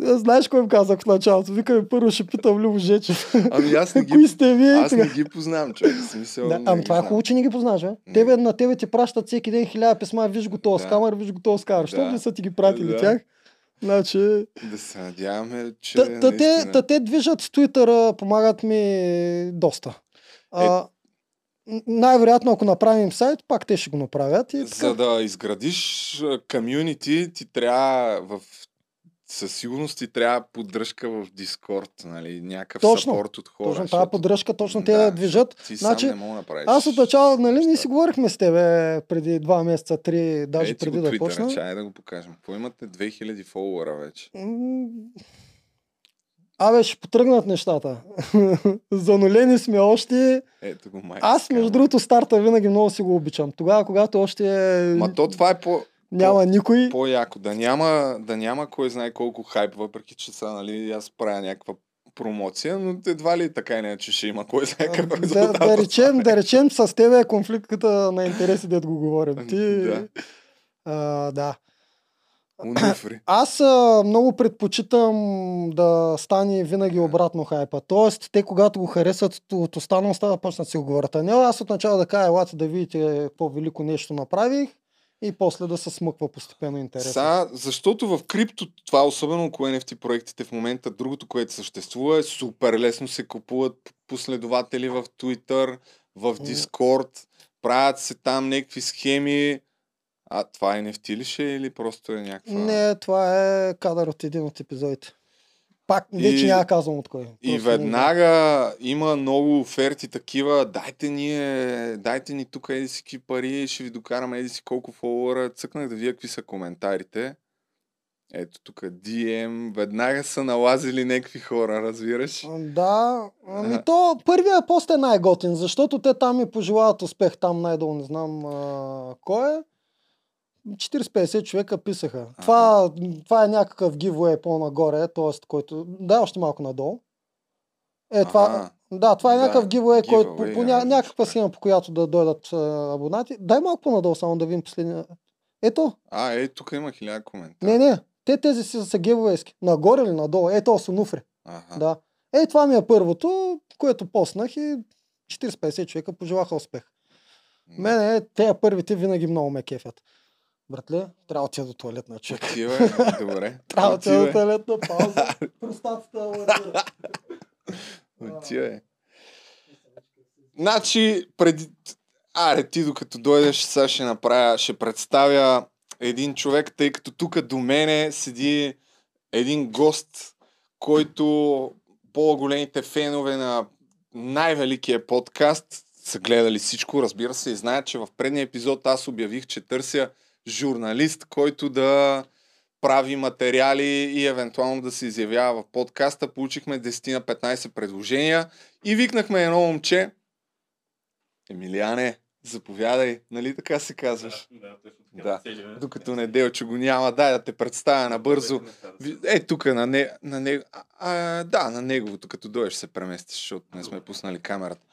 Знаеш кой им казах в началото? Викаме първо ще питам Любо Жечев. Ами аз не ги, Кои сте вие? аз не ги познавам, човек. Смисъл, Да, ами това е хубаво, че не ги познаваш, бе. Тебе, на тебе ти пращат всеки ден хиляда писма, виж го този Да. скамър, виж го този скамър. Що Да. не са ти ги пратили Да. тях? Значи... Да се надяваме, че Та, та, те, та те движат с Twitter, помагат ми доста. А, н- най-вероятно, ако направим сайт, пак те ще го направят. И така. За да изградиш комюнити, ти трябва в със сигурност ти трябва поддръжка в Дискорд, нали? Някакъв Точно. сапорт от хора. точно тази защото поддръжка, точно те да движат. Ти Значи, сам не мога да направиш. Аз от начало, нали, ние си говорихме с тебе преди два месеца, три, даже ти преди да Twitter-а, почна. Чай да го покажем. Какво имате? 2000 фолуара вече. Абе, ще потръгнат нещата. Занулени сме още. Ето го майка. Аз, между другото, старта винаги много си го обичам. Тогава, когато още Ма то това е по, няма никой. по-яко. Да няма, да няма кой знае колко хайп, въпреки че са, нали, аз правя някаква промоция, но едва ли така и не, че ще има кой знае какъв да, да, речем, да речем, с тебе е конфликта на интереси, да го говорим. Ти, Да. а, да. Унуфри. Аз а, много предпочитам да стане винаги обратно хайпа. Тоест, те когато го харесат от останалостта, да почнат си го говорят. А не аз от начало да кажа, елате да видите какво велико нещо направих и после да се смъква постепенно интерес. Са, защото в крипто, това особено около NFT проектите в момента, другото, което съществува е супер лесно се купуват последователи в Twitter, в Discord, правят се там някакви схеми. А това NFT ли ще е или просто е някаква... Не, това е кадър от един от епизодите. Пак, вече И- няма казвам от кой. И Просто не веднага има много оферти такива, дайте ни, е, дайте ни тук еди си какви пари, ще ви докараме еди си колко фолуара. Цъкнах да видя какви са коментарите. Ето тук DM, веднага са налазили някакви хора, разбираш? Да, ами то първия пост е най-готин, защото те там ми пожелават успех, там най-долу не знам а, кой е. 40-50 човека писаха. Това, това е някакъв giveaway по-нагоре, т.е. който... Да, още малко надолу. Е, това... Ага. Да, това е Да, някакъв giveaway, който по, giveaway, по ня, а, някаква схема, по която да дойдат а, абонати. Дай малко по-надолу, само да видим последния. Ето, А, е, тук има хиляда коментари. не, не, те тези си са giveaway Нагоре или надолу? Ето, с онуфри. Ага. Да. Е, това ми е първото, което поснах и 40-50 човека пожелаха успех. Мене, те първите винаги много ме кефят. Братле, трябва да отида до туалетна човек. Отива, е, добре. Трябва да отида до туалетна пауза. Простатата алармира. Отива е. Значи, преди... Аре, ти докато дойдеш, сега ще направя, ще представя един човек, тъй като тук до мене седи един гост, който по-големите фенове на най-великия подкаст са гледали всичко, разбира се, и знаят, че в предния епизод аз обявих, че търся журналист, който да прави материали и евентуално да се изявява в подкаста. Получихме 10 на 15 предложения и викнахме едно момче. Емилиане, заповядай, нали така се казваш? Да, точно Да. така. Докато Неделчо го няма, дай да те представя набързо. Е, тук на, не, на него. А, а, да, на неговото, като дойдеш се преместиш, защото не сме пуснали камерата.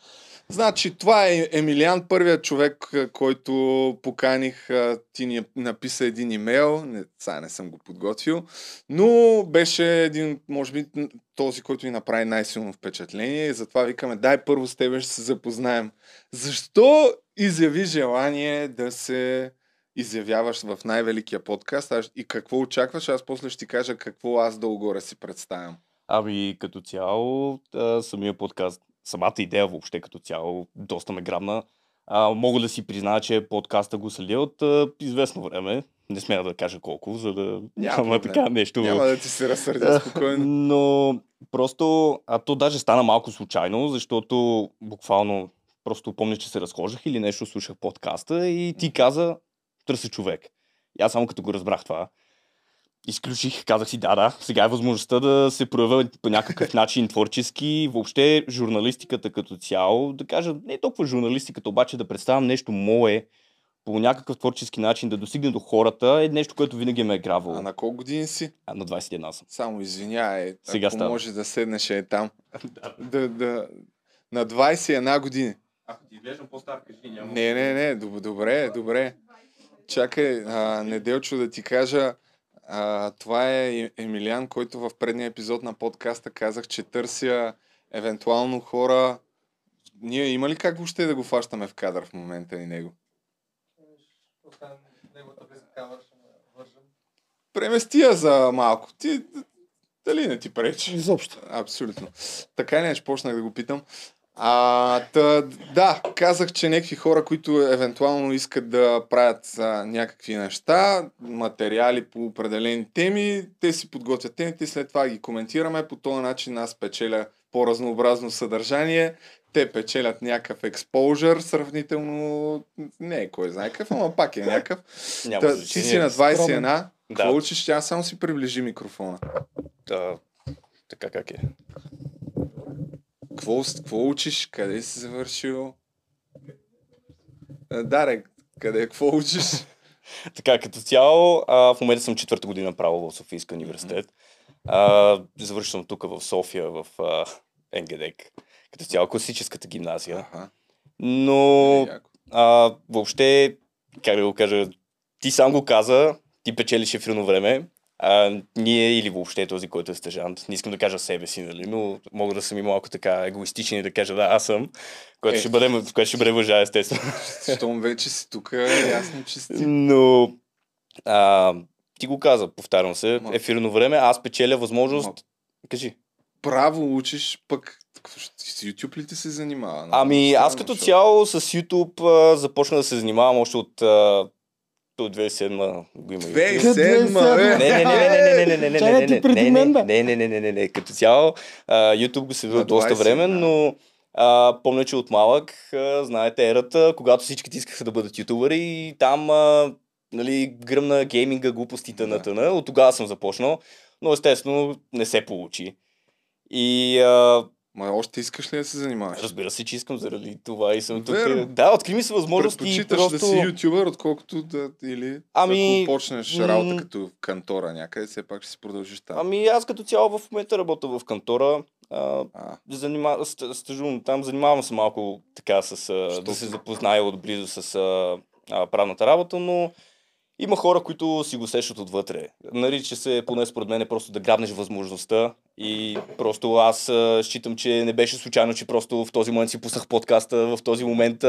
Значи, това е Емилиан, първият човек, който поканих. Ти ни написа един имейл. Не, сега не съм го подготвил. Но беше един, може би, този, който ни направи най-силно впечатление. И затова викаме, дай първо с тебе ще се запознаем. Защо изяви желание да се изявяваш в най-великия подкаст аз- и какво очакваш, аз после ще ти кажа какво аз долу-горе си представям. Ами, като цяло, самия подкаст, самата идея въобще като цяло, доста ме грабна. А, мога да си призная, че подкаста го следя от а, известно време. Не смея да кажа колко, за да няма проблем. така нещо. Няма да ти се разсърдя спокойно. Но просто, а то даже стана малко случайно, защото буквално просто помня, че се разхождах или нещо, слушах подкаста и ти каза, търся човек. И аз само като го разбрах това, изключих, казах си, да, да, сега е възможността да се проявя по някакъв начин творчески, въобще журналистиката като цяло, да кажа, не толкова журналистиката, обаче да представям нещо мое, по някакъв творчески начин да достигне до хората е нещо, което винаги ме е грабвало. А на колко години си? А, на 21 съм. Само извинявай, Сега ако става. може да седнеш е там. да, да, на 21 години. Ако ти изглеждам по-стар, кажи, няма. Не, не, не, доб- добре, добре. Чакай, а, Неделчо да ти кажа, а, това е Е- Емилиан, който в предния епизод на подкаста казах, че търся евентуално хора. Ние има ли как въобще да го фащаме в кадър в момента и него? Премести я за малко. Ти, дали не ти пречи? Изобщо. Абсолютно. Така или иначе почнах да го питам. А, та, да, казах, че някакви хора, които евентуално искат да правят а, някакви неща, материали по определени теми, те си подготвят темите и след това ги коментираме. По този начин аз печеля по-разнообразно съдържание, те печелят някакъв експожър, сравнително не е кой знае какъв, ама пак е някакъв. Няма Та, ти си на 21, Да. какво учиш? Тя само си приближи микрофона. Да, така как е. Какво, какво учиш? Къде си завършил? Даре, къде, какво учиш? Така, като цяло, а, в момента съм четвърта година право в Софийска университет. А, завършил съм тук в София, в а, НГДК. Като цяло класическата гимназия. Но а, въобще, как да го кажа, ти сам го каза, ти печелиш ефирно време, а, ние или въобще този, който е стъжант, не искам да кажа себе си, нали, но мога да съм и малко така егоистичен и да кажа да, аз съм, което, Е. ще, бъде, което ще бъде въжа, естествено. Щом вече си тук, ясно, че си. Но а, ти го каза, повтарям се, Ма- ефирно време, аз печеля възможност. Ма- Кажи. Право учиш, пък с YouTube ли ти се занимава? Ами аз като цяло с YouTube а, започна да се занимавам още от, а, от 2007 го има. YouTube. 2007, Не, е. Не, не, не, не, не, не, не, не, не, не, не, не, не, не, не, не, не, не, като цяло YouTube го следва На доста 20, време, но а, помня, че от малък, а, знаете, ерата, когато всичките искаха да бъдат ютубъри и там а, нали, гръмна гейминга, глупостите на тъна. От тогава съм започнал, но естествено не се получи. И а, Ма още искаш ли да се занимаваш? разбира се, че искам заради това и съм тук. Да, откри ми се възможности Предпочиташ просто... да си ютубър, отколкото да или Ами, ако почнеш работа като кантора някъде, все пак ще си продължиш там. Ами аз като цяло в момента работя в кантора. А, А, занима... ст- стажувам там, занимавам се малко така с... Що да се запозная отблизо с а, правната работа, но има хора, които си го сещат отвътре. Нарича се, поне според мен, е просто да грабнеш възможността и просто аз считам, че не беше случайно, че просто в този момент си пуснах подкаста, в този момент,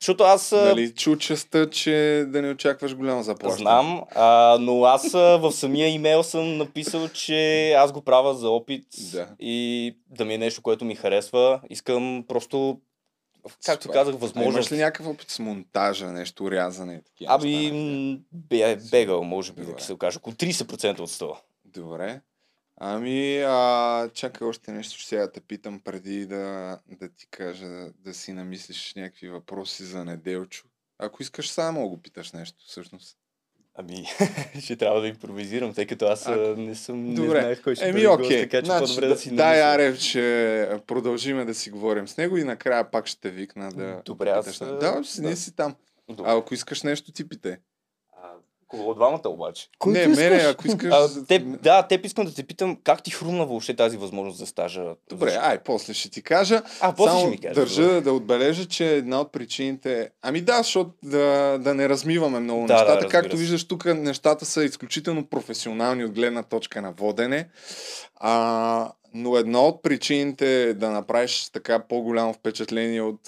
защото аз... нали, чу частта, че да не очакваш голямо заплащане. Знам, а, но аз в самия имейл съм написал, че аз го правя за опит Да. и да ми е нещо, което ми харесва. Искам просто, както Супер. казах, А възможност. имаш ли някакъв опит с монтажа, нещо, рязане и такива Аби, м, бе, бегал, може би, Добре. да се окаже. Около 30% от 100. Добре. Ами, а, чакай още нещо, ще сега да те питам преди да, да ти кажа да, да си намислиш някакви въпроси за Неделчо. Ако искаш само го питаш нещо, всъщност. Ами, ще трябва да импровизирам, тъй като аз а, не съм, не Добре. знаех кой ще Еми, бъде гост, окей. така че Значи, по-добре да си дай, намисля. Арев, че продължиме да си говорим с него и накрая пак ще те викна да... Добре, да аз, питаш. а, Да, си, да. не си там. Добре. А ако искаш нещо, ти питай. Кого от двамата обаче? Който не, мене, ако искаш... А, теб, да, теб искам да те питам, как ти хрумна въобще тази възможност за стажа? Добре, Защо? ай, после ще ти кажа. А, после Само ще ми кажеш. държа добре. да отбележа, че една от причините... Ами да, защото да, да не размиваме много Да, да, нещата. разбира Както се. виждаш, тук нещата са изключително професионални от гледна точка на водене. А, но една от причините е да направиш така по-голямо впечатление от...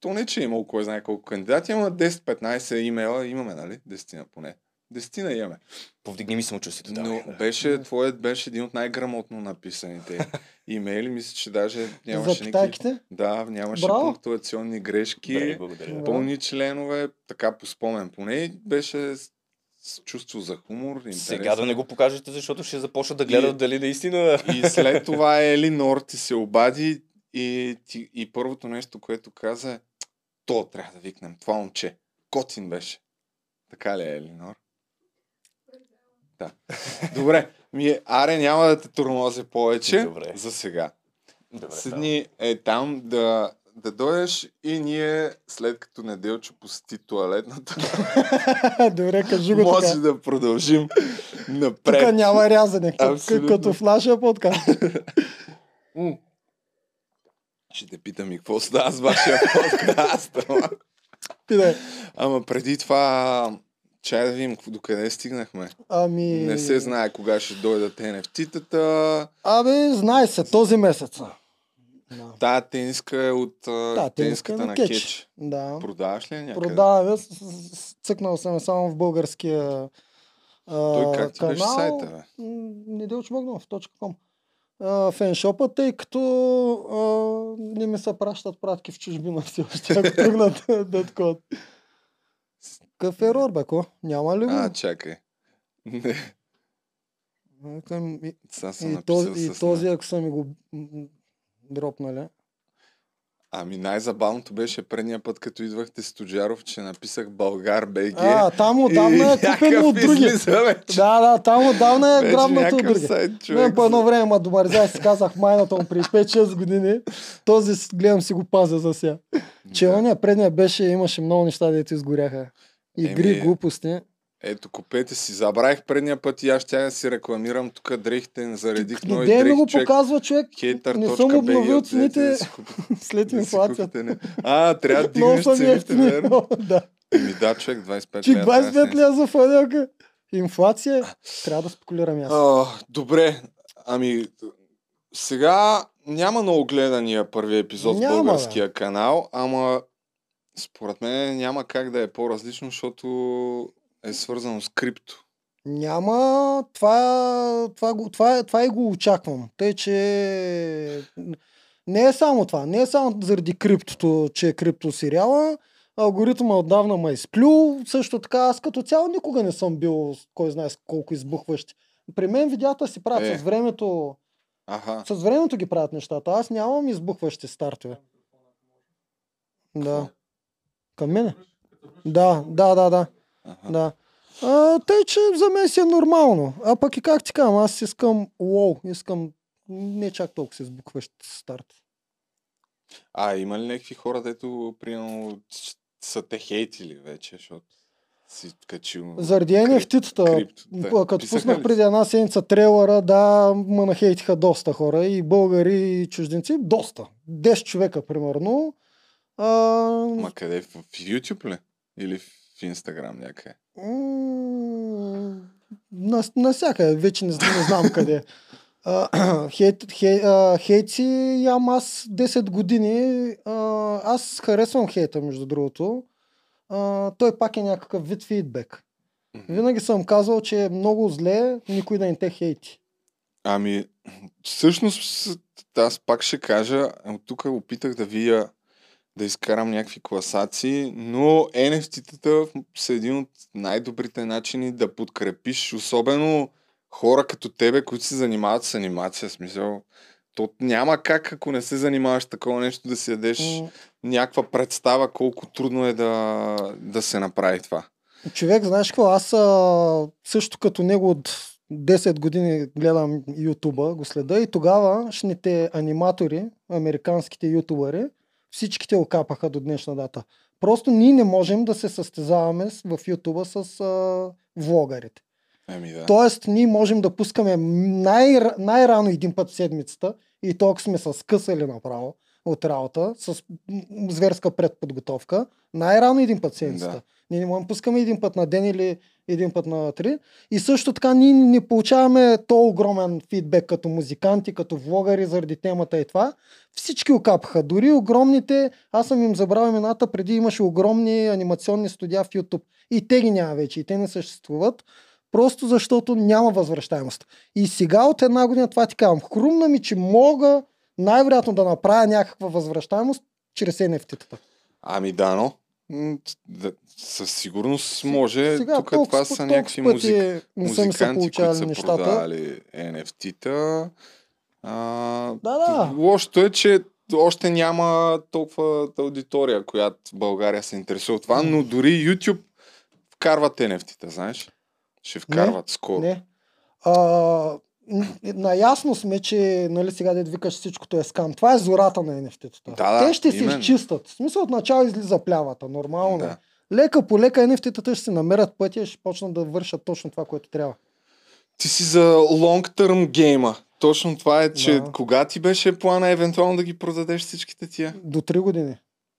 То не, че е имало кой знае колко кандидати, има 10-15 имейла, имаме, нали? Десетина поне. Десетина имаме. Повдигни ми самочувствието. Но давай, да. беше, твоят беше един от най-грамотно написаните имейли. Мисля, че даже нямаше никакви... Да, нямаше Браво. пунктуационни грешки, Добре, благодаря. Браво. пълни членове, така по спомен. Поне беше с, чувство за хумор. Интерес. Сега да не го покажете, защото ще започна да гледат И- дали наистина... И след това Елинор ти се обади и, ти, и първото нещо, което каза е то трябва да викнем, това момче. Котин беше. Така ли е, Елинор? Да. Добре. Ми, аре, няма да те тормозя повече Добре. за сега. Добре, Седни е там да, да дойдеш и ние, след като Неделчо посети туалетната, Добре, кажи го може така. да продължим напред. Тук няма рязане, като- в нашия подкаст. Ще те питам и какво става с вашия подкаст. Ама преди това, чай да видим какво- докъде стигнахме. Ами... Не се знае кога ще дойдат NFT-тата. Абе, знае се, този месец. Да, Тая тениска е от да тениска тениската на кетч. Кетч. Да. Продаваш ли я някъде? Продаваме, цъкнал съм само в българския а, Той как ти канал. беше сайта, бе? Неделчо Богданов, .com. А, феншопа, тъй като а, не ми се пращат пратки в чужбина все още, ако тръгнат да такова. Какъв ерор, бе, ко? Няма ли го? А, чакай. Не, Викам, и, съм и, този, и този, ако са ми го дропнали. Ами най-забавното беше предния път, като идвахте с Тоджаров, че написах Българ БГ. А, там отдавна е купено от други. Да, да, там отдавна е грабнато от други. сайт, Мен човек. по едно време ма домарзя си казах майната му при 5-6 години. Този гледам си го пазя за сега. Че Да. ония предния беше, имаше много неща, дето изгоряха. Игри, Еми, глупости. Ето, купете си. Забравих предния път и аз ще да си рекламирам тук дрехите. Заредих нови ми дрехи, го човек. показва човек. Не съм обновил цените след инфлацията. А, трябва да дигнеш цените, верно? Да. Еми да, човек, 25 Чик лева. трябва да 25 снес. лева за фанелка. Инфлация, трябва да спекулирам аз. А, добре, ами сега няма много гледания първи епизод Няма, в бе. българския канал, ама според мен няма как да е по-различно, защото е свързано с крипто. Няма, това, това, това, това и го очаквам. Тъй, че не е само това. Не е само заради криптото, че е крипто сериала. Алгоритъма отдавна ме е изплюл. Също така, аз като цяло никога не съм бил, кой знае колко избухващи. При мен видеята си правят Е. с времето. Аха. С времето ги правят нещата. Аз нямам избухващи стартове. Да. Към мене? Да, да, да, да. Аха. Да. А, тъй, че за мен си е нормално. А пък и как ти казвам, аз искам лоу, искам не чак толкова се сбукващ старт. А, има ли някакви хора, дето, примерно, са те хейтили вече, защото си качил... Заради NFT-тата, п- като Писаха пуснах ли преди една седмица трейлера, да, ме нахейтиха доста хора, и българи, и чужденци, доста. 10 човека, примерно. А, Ма къде? В, YouTube ли? Или в Instagram някъде? м, на, насякъде, вече не, не знам къде. А, хейт, хей, а, хейт си ям аз 10 години. А, аз харесвам хейта, между другото. Той пак е някакъв вид фидбек. Винаги съм казвал, че е много зле никой да не те хейти. Ами, всъщност, аз пак ще кажа, от тук опитах да вия да изкарам някакви класации, но NFT-тата са един от най-добрите начини да подкрепиш, особено хора като тебе, които се занимават с анимация. Смисъл, то няма как, ако не се занимаваш такова нещо, да си ядеш М, някаква представа колко трудно е да, да се направи това. Човек, знаеш какво, аз а, също като него от 10 години гледам Ютуба, го следа и тогава шните аниматори, американските ютубъри, всичките окапаха до днешна дата. Просто ние не можем да се състезаваме в Ютуба с а, влогарите. Еми да. Тоест, ние можем да пускаме най- най-рано един път в седмицата и толкова сме се скъсали направо от работа, с зверска предподготовка. Най-рано един път седмицата. Да. Ние не можем да пускаме един път на ден или един път на три. И също така ние не получаваме то огромен фидбек като музиканти, като влогари заради темата и това. Всички окапаха. Дори огромните, аз съм им забравил имената, преди имаше огромни анимационни студия в YouTube. И те ги няма вече, и те не съществуват. Просто защото няма възвръщаемост. И сега от една година това ти казвам. Хрумна ми, че мога най-вероятно да направя някаква възвръщаемост чрез NFT-тата. Ами да, но да, със сигурност може. Сега Тук толкова това са някакви музик... не музиканти, които са нещата. продавали NFT-та. А, Да, да. Лошото е, че още няма толкова аудитория, която България се интересува от това, но дори YouTube вкарват NFT-та, знаеш? Ще вкарват скоро. Не. А, наясно сме, че нали, сега да викаш всичкото е скам. Това е зората на NFT-тата. Да, да, Те ще се именно. изчистят. В смисъл от начало излиза плявата. Нормално. Да. Да. Лека по лека NFT-тата ще се намерят пътя и ще почнат да вършат точно това, което трябва. Ти си за long term гейма. Точно това е, че Да. кога ти беше плана евентуално да ги продадеш всичките тия? До 3 години.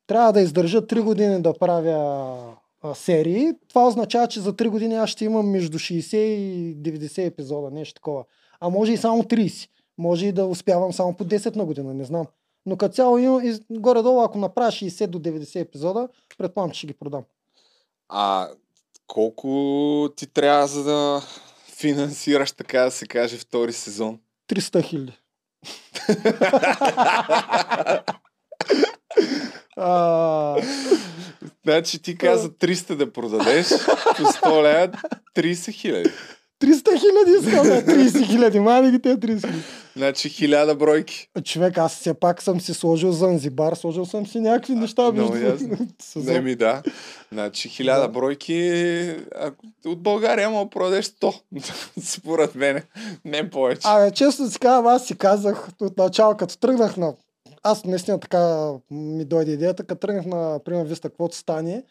Трябва да издържа 3 години да правя а, серии. Това означава, че за 3 години аз ще имам между 60 и 90 епизода, нещо такова. А може и само 30. Може и да успявам само по 10 на година, не знам. Но като цяло из- горе-долу, ако направя 60 до 90 епизода, предполагам, че ще ги продам. А колко ти трябва за да финансираш, така да се каже, втори сезон? 300 хиляди. Значи ти каза 300 да продадеш, по 100 лева 30 хиляди. 300 хиляди искам, бе, 30 хиляди, мали ги те 30 хиляди. Значи 1000 бройки. Човек, аз все пак съм си сложил Занзибар, сложил съм си някакви неща много между сезон. Не ми да. Значи 1000 Да. бройки от България мога да продадеш 100. Според мен. Не повече. Абе, често си казвам, аз си казах от начало, като тръгнах на... Аз наистина така ми дойде идеята, като тръгнах на Прима Виста, каквото стане.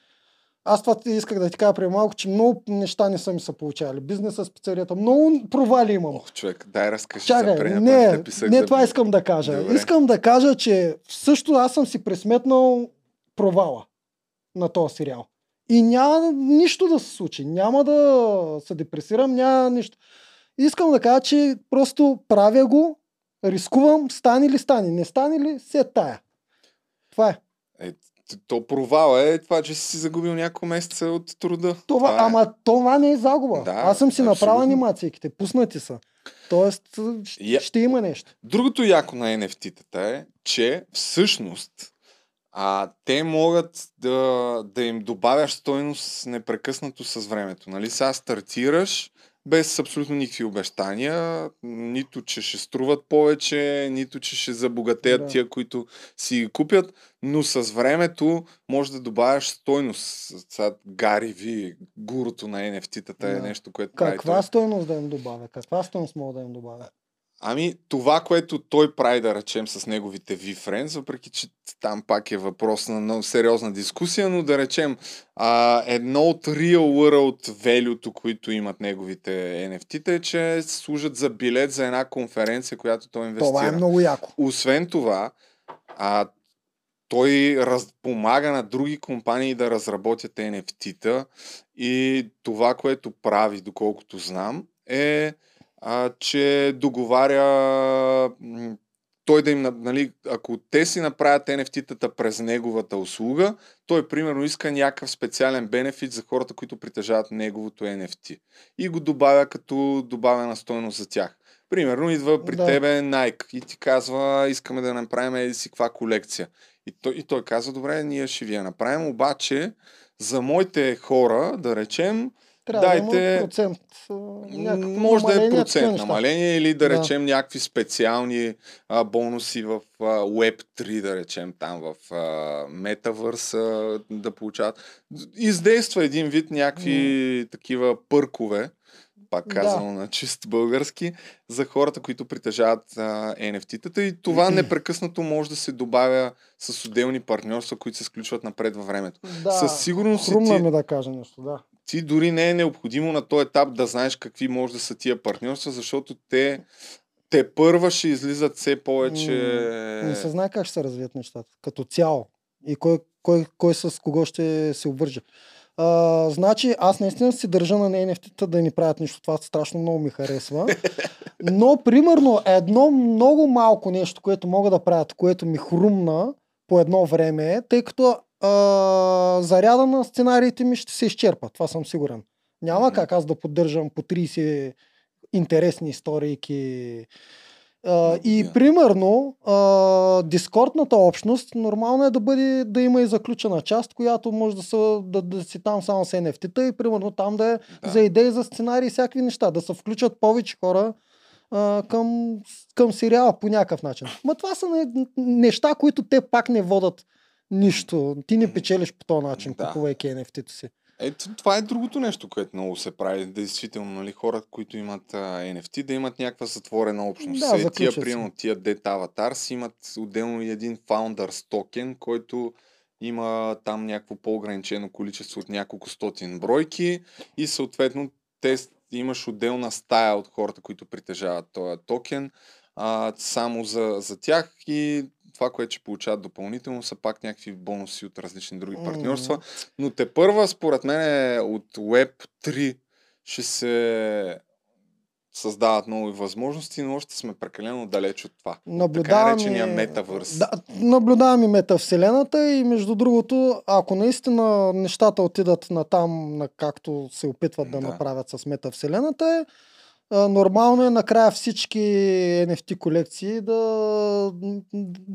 Аз това ти исках да ти кажа преди малко, че много неща не са ми се получавали. Бизнеса с пицарията, много провали имам. Ох, човек, дай разкажи за Чакай, преня не, не да- това искам да кажа. Добре. Искам да кажа, че също аз съм си пресметнал провала на този сериал. И няма нищо да се случи. Няма да се депресирам, няма нищо. Искам да кажа, че просто правя го, рискувам, стане ли стане, не стане ли, се тая. Това е. Е, то провал е това, че си загубил няколко месеца от труда. Това, е. ама това не е загуба. Да, Аз съм си направил анимациите, пуснати са. Тоест, щ- Я- ще има нещо. Другото яко на NFT-тата е, че всъщност а, те могат да, да им добавяш стойност непрекъснато с времето. Нали? Сега стартираш без абсолютно никакви обещания, нито че ще струват повече, нито че ще забогатеят Да. тия, които си ги купят, но с времето може да добавяш стойност. Сега Гари Ви, гурото на NFT-тата е Да. нещо, което прави. Каква стойност да им добавя? Каква стойност мога да им добавя? Ами, това, което той прави, да речем, с неговите V-Friends, въпреки че там пак е въпрос на много сериозна дискусия, но да речем, а, едно от real world value които имат неговите NFT-та е, че служат за билет за една конференция, която той инвестира. Това е много яко. Освен това, а, той раз, помага на други компании да разработят NFT-та и това, което прави, доколкото знам, е, а, че договаря той да им, на- нали, ако те си направят NFT-тата през неговата услуга, той примерно иска някакъв специален бенефит за хората, които притежават неговото NFT. И го добавя като добавена стойност за тях. Примерно идва при да. тебе Nike и ти казва, искаме да направим еди си каква колекция. И той, и той казва, добре, ние ще ви я направим, обаче за моите хора, да речем, Трябва да Дайте- има процент. може да е процент намаление или да, Да. речем някакви специални а, бонуси в а, Web3, да речем там в а, Metaverse а, да получават. Издейства един вид някакви такива пъркове, пак Да. казано на чист български, за хората, които притежават а, NFT-тата и това непрекъснато може да се добавя с отделни партньорства, които се сключват напред във времето. Да, Със сигурност хрумна ти- ми да кажа нещо, да. Ти дори не е необходимо на този етап да знаеш какви може да са тия партньорства, защото те те първа ще излизат все повече... Не се знае как ще се развият нещата. Като цяло. И кой, кой, кой с кого ще се обвърже. А, значи, аз наистина си държа на NFT-та да ни правят нищо. Това страшно много ми харесва. Но, примерно, едно много малко нещо, което могат да правят, което ми хрумна по едно време, тъй като а, заряда на сценариите ми ще се изчерпа. Това съм сигурен. Няма как аз да поддържам по 30 интересни историйки. И примерно, дискордната общност нормално е да бъде да има и заключена част, която може да, са, да, да си там само с NFT-та и примерно там да е Да. за идеи, за сценарии и всякакви неща. Да се включат повече хора а, към, към сериала по някакъв начин. Ма това са не, неща, които те пак не водат нищо. Ти не печелиш по този начин, Да. купувайки NFT-то си. Ето, това е другото нещо, което много се прави. Действително, нали, хора, които имат а, NFT, да имат някаква затворена общност. Да, Е, тия, се. примерно, тия Dead Avatars имат отделно и един Founders токен, който има там някакво по-ограничено количество от няколко стотин бройки и съответно те имаш отделна стая от хората, които притежават този токен а, само за, за тях и това, което ще получават допълнително са пак някакви бонуси от различни други партньорства. Но те първа, според мен, е от Web 3 ще се създават нови възможности, но още сме прекалено далеч от това. Така Наблюдавам наречения метавърс. Да, наблюдавам и метавселената и между другото, ако наистина нещата отидат на там, на както се опитват да, Да. направят с метавселената, е, а, нормално е накрая всички NFT колекции да,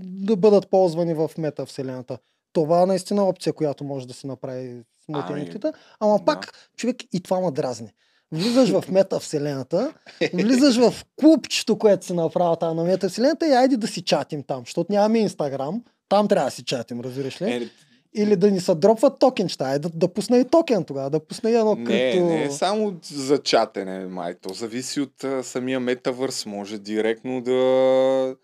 да бъдат ползвани в метавселената. Това наистина е опция, която може да се направи с NFT-та. Ама да. пак, човек, и това ма дразни. Влизаш в метавселената, влизаш в клубчето, което си направил там на метавселената и айде да си чатим там, защото нямаме Инстаграм. Там трябва да си чатим, разбираш ли? Е, Или да ни се дропват токенчета. Айде да, да пусне и токен тогава, да пусне и едно не, крипто. не е само за чатене, май. То зависи от а, самия метавърс. Може директно да...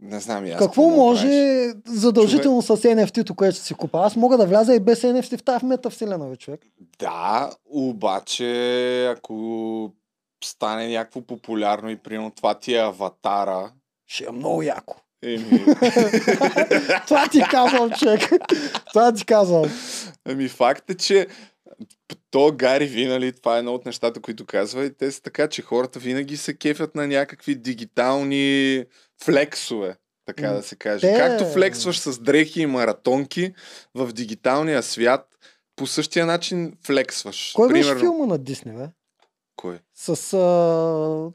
Не знам и аз. Какво може правиш. задължително с NFT-то, което ще си купа? Аз мога да вляза и без NFT в тази метавселена, бе, човек. Да, обаче ако стане някакво популярно и примерно това ти е аватара, Ще е много яко. Еми, Това ти казвам, човек. Това ти казвам. Ами факт е, че то Гари Ви, нали, това е едно от нещата, които казва и те са така, че хората винаги се кефят на някакви дигитални флексове, така да се каже. те- Както флексваш с дрехи и маратонки в дигиталния свят, по същия начин флексваш. Кой беше Примерно- филма на Дисни, бе? Кой? С... А...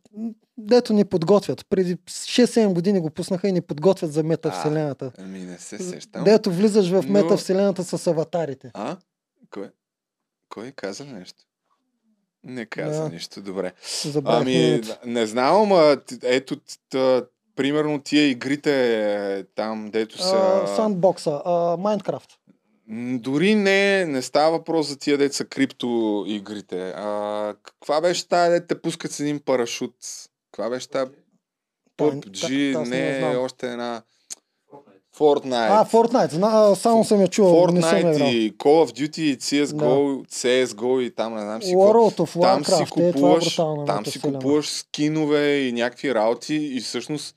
Дето ни подготвят. Преди 6-7 години го пуснаха и ни подготвят за метавселената. Ами не се сещам. Дето влизаш в Но- метавселената с аватарите. А? Кой? Кой каза нещо? Не каза Да. нищо, добре. Забравих Ами, името. не знам, т- ето, т- примерно тия игрите е, там, дето са... А, Сандбокса, а, Майнкрафт. Дори не, не става въпрос за тия деца крипто игрите. А, каква беше тая, дете те пускат с един парашут? Каква беше PUBG, та- аз не не, още една... Fortnite. А, Fortnite. Зна, а, само съм я чувал, не Fortnite играл. и Call of Duty и CSGO, CSGO и там не знам си. World of Там си Warcraft. Е, това е купуваш, там си метавселена. купуваш скинове и някакви работи и всъщност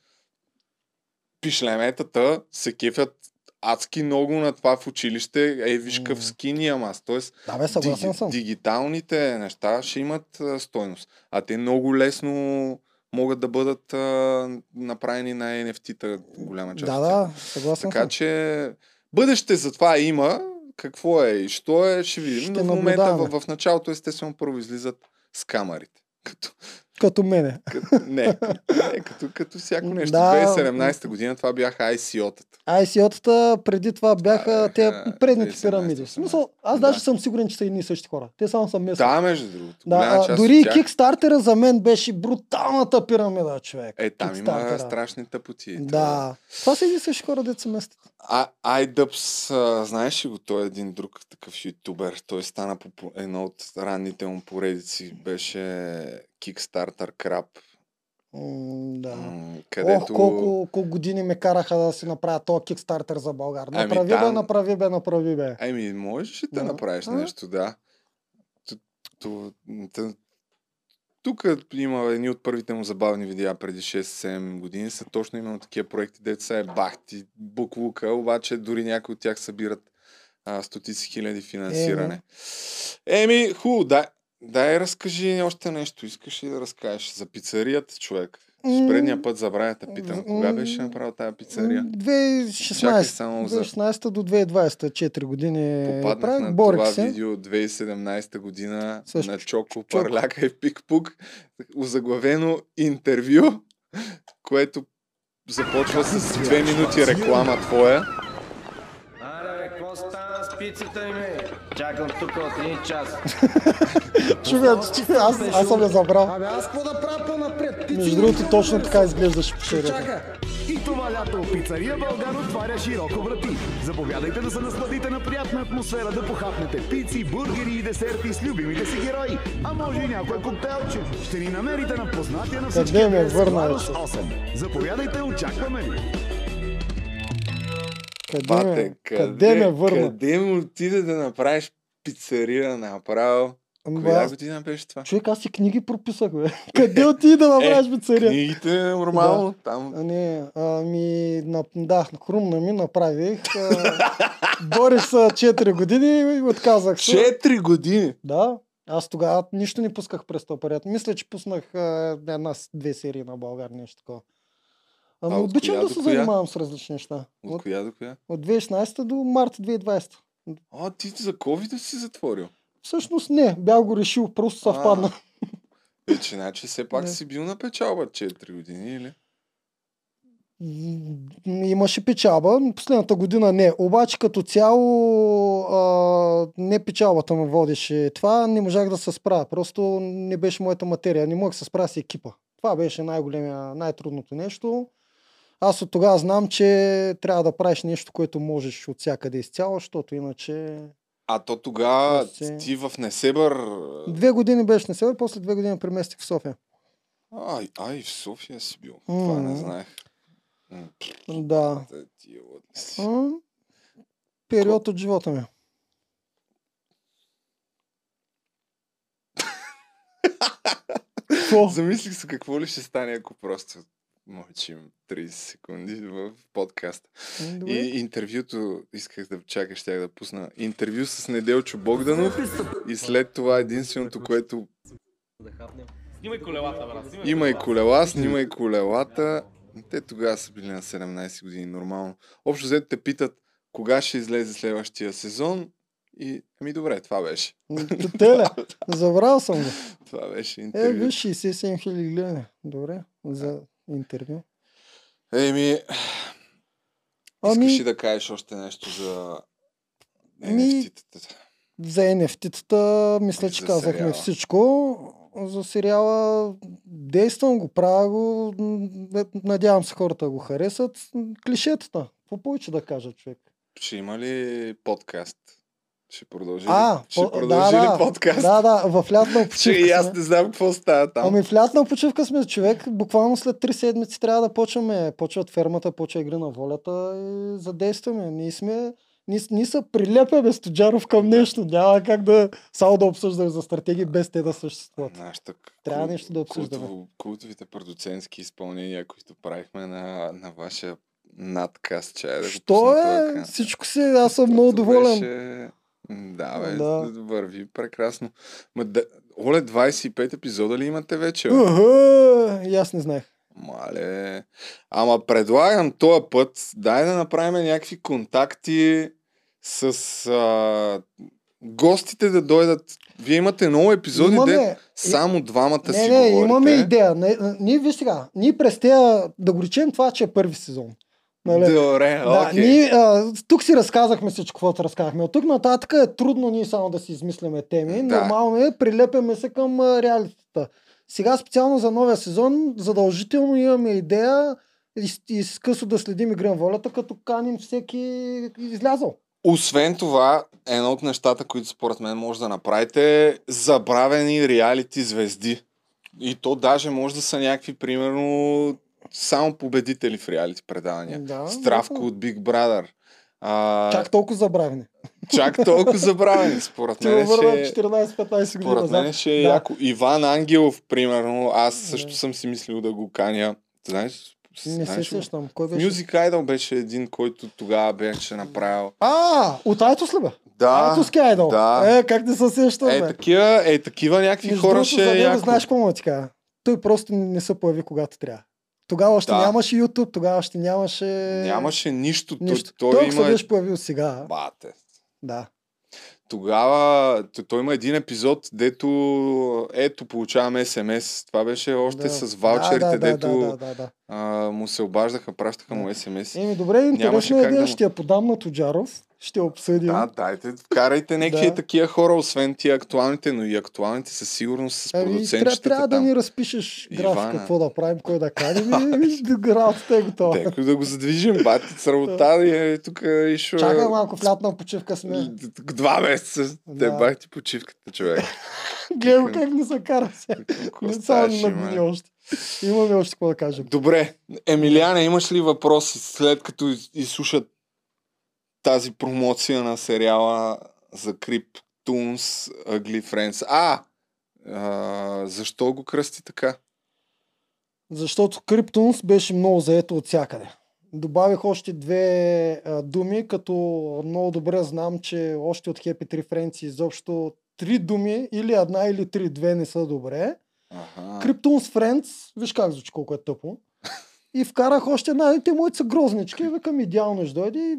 пишлеметата се кефят адски много на това в училище. Ей, виж какъв скин имам аз. Тоест, Да, бе, съгласен съм. дигиталните неща ще имат а, стойност. А те много лесно могат да бъдат а, направени на NFT-та голяма част. Да, да, съгласен Така съм. че бъдеще за това има. Какво е и що е, ще видим. Ще Но в момента в, в началото естествено първо излизат с камерите. Като, Като мене. като, не, не като, като всяко нещо. Да. 2017 година това бяха ICO-тата. ICO-тата преди това бяха Да, те предните 2017, пирамиди. В смисъл, аз Да. даже съм сигурен, че са едни и същи хора. Те само са местни. Да, между другото. Да, а, дори тях, Кикстартера за мен беше бруталната пирамида, човек. Е, там има страшни тъпоти. Да. Това са едни и същи хора, деца местят. А, iDubbbz, а, знаеш ли го? Той е един друг такъв ютубер. Той стана по едно от ранните му поредици. Беше Kickstarter. М, да. м, Ох, където... колко, колко години ме караха да си направя този кикстартер за България. Ами Направи бе, там- направи бе, направи бе. Ами, можеш ли да Да. направиш А? нещо, да. Т- Тук има едни от първите му забавни видеа преди 6-7 години са точно именно такива проекти, дето са е бахти, буклука, обаче дори някои от тях събират а, стотици хиляди финансиране. Еми, хубаво, дай, дай разкажи още нещо. Искаш ли да разкажеш за пицарията, човек? М, Предния път забравя да питам. Кога беше направил тази пицария? М, Чакай 2016, само за- 2016 до 2020, 4 години Попаднах правих, на борих това се. видео 2017 година Също. на Чоко, Чоко. Парляка и Пик-Пук, озаглавено интервю, което започва с две минути реклама твоя. Аре, бе, какво стана с пицата ми, бе? Чакам тук от един час. Човек, аз, аз съм я забрал. Абе аз какво да правя по-напред? Между другото, точно така изглеждаше печерята. Чака. И това лято пицария Българ отваря широко врати. Заповядайте да се насладите на приятна атмосфера, да похапнете пици, бургери и десерти с любимите си герои. А може и някой коктейлче. Ще ни намерите на познатия на всички Къде ме адрес върна, Ладос вече? 8. Заповядайте, очакваме ви. Къде Бате, ме, къде ме върна? Къде му отиде да направиш пицария направо? Ами, Коя година беше това? Човек, аз си книги прописах, бе. Къде отиди да направиш пицария? Книгите е нормално. Там А, не, ами, на, да, хрумна ми, направих. А, борих се 4 години и отказах се. Четири години. Да, аз тогава нищо не пусках през този период. Мисля, че пуснах а, една, с- две серии на България, нещо такова. Ами А обичам да се коя? занимавам с различни неща. От От, коя до коя? от 2016 до март 2020. А, ти за COVID си затворил. Всъщност не, бях го решил, просто съвпадна. Е, че значи все пак Не. си бил на печалба 4 години, или? Имаше печалба, последната година не. Обаче като цяло а, не печалбата ме водеше. Това не можах да се справя. Просто не беше моята материя. Не мога да се справя с екипа. Това беше най-големия, най-трудното нещо. Аз от тогава знам, че трябва да правиш нещо, което можеш от всякъде изцяло, защото иначе... А то тогава После- ти в Несебър... Две години беше на север, после две години преместих в София. Ай, ай, в София си бил. Това не знаех. Да. е си. Период от живота ми. Замислих се какво ли ще стане, ако просто мълчим 30 секунди в Добре. И интервюто, исках да чакаш, щях да пусна. Интервю с Неделчо Богданов и след това единственото, което Снимай колелата, брат. Снимай има и колела, снимай колелата. Те тогава са били на 17 години, нормално. Общо взето те питат кога ще излезе следващия сезон и ами добре, това беше. Теле, забрал съм го. Това беше Е, интервю. виж, 67 хиляди гледане. Добре, за интервю. Еми, Ами- искаш ли да кажеш още нещо за NFT-тата? За NFT-тата, мисля, че За казахме сериала. всичко. За сериала действам го, правя го. Надявам се хората го харесат. Клишетата. Какво повече да кажа, човек? Ще има ли подкаст? Ще продължи? А, ще по- продължи да, ли подкаст? Да, да, в лятна почивка и аз не знам какво става там. Ами в лятна почивка сме, човек. Буквално след 3 седмици трябва да почваме. Почват фермата, почва игри на волята и задействаме. Ние сме ние, ние са прилепяме Стоджаров към нещо. Няма как да само да обсъждаме за стратегии без те да съществуват. Нашата Трябва кул- нещо да обсъждаме. Култово, култовите продуцентски изпълнения, които правихме на, на вашия надкаст, че да Що е? Всичко си, аз съм много доволен. Беше... Да, бе, Да. върви прекрасно. Ма, да... Оле, 25 епизода ли имате вече? бе? И аз не знаех. Мале. Ама предлагам този път, дай да направим някакви контакти с а, гостите да дойдат. Вие имате много епизоди, Имаме- де само двамата Не, си не, говорите. имаме идея. Не, ние, виж сега, ние през тея, да го речем това, че е първи сезон. Нали? Добре, Да, окей. ние, а, тук си разказахме всичко, каквото разказахме. От тук нататък е трудно ние само да си измисляме теми. Да. Нормално е, прилепяме се към реалитета. Сега специално за новия сезон, задължително имаме идея из- изкъсо да следим игра на волята, като каним всеки излязъл. Освен това, едно от нещата, които според мен може да направите е забравени реалити звезди. И то даже може да са някакви, примерно, само победители в реалити предавания. Да, Стравко да. от Big Brother. А, Чак толкова забравени. чак толкова забравени. Според мен върна ще, 14-15 години според мен ще е Да. яко. Иван Ангелов, примерно, аз също съм си мислил да го каня. Знаеш, Не се сещам. Кой беше? Music Idol беше един, който тогава беше направил. А, от Айтос ли бе? Да, Айтоски айдол. да. Е, как не се сещам, Е, бе? такива, е, такива някакви Между хора ще е яко. знаеш какво му да ти кажа? Той просто не се появи когато трябва. Тогава още Да. нямаше YouTube, тогава още нямаше... Нямаше нищо. нищо. Той, Той, той ако се има... беше появил сега. Бате. Да. Тогава той има един епизод, дето ето получаваме СМС. Това беше още да. с ваучерите, да, да, дето Да, да, да, да. А, му се обаждаха, пращаха му СМС. Еми, добре, как идея. да му- Ще я подам на Тоджаров. Ще обсъдим. Да, дайте, вкарайте някакви Да. такива хора, освен тия актуалните, но и актуалните със сигурност с Ами, трябва, продуцентчетата трябва да там. ни разпишеш графика, Ивана. какво да правим, кой да каним и работата е готова. Деко да го задвижим, бати с работа и е тук и шо... Чакай малко, в лятна почивка сме. Два месеца. Те Да. бах ти почивката, човек. Гледай го как ни се кара. Какво Не само на още. Имаме още какво да кажем. Добре, Емилиана, имаш ли въпроси след като из- изслушат тази промоция на сериала за Cryptoons Ugly Friends? А, а защо го кръсти така? Защото Криптунс беше много заето от всякъде. Добавих още две а, думи, като много добре знам, че още от Happy Tree Friends изобщо три думи, или една, или три, две не са добре. Криптунс Friends, виж как звучи колко е тъпо. И вкарах още една, те моите са грознички, викам идеално ще дойде. И,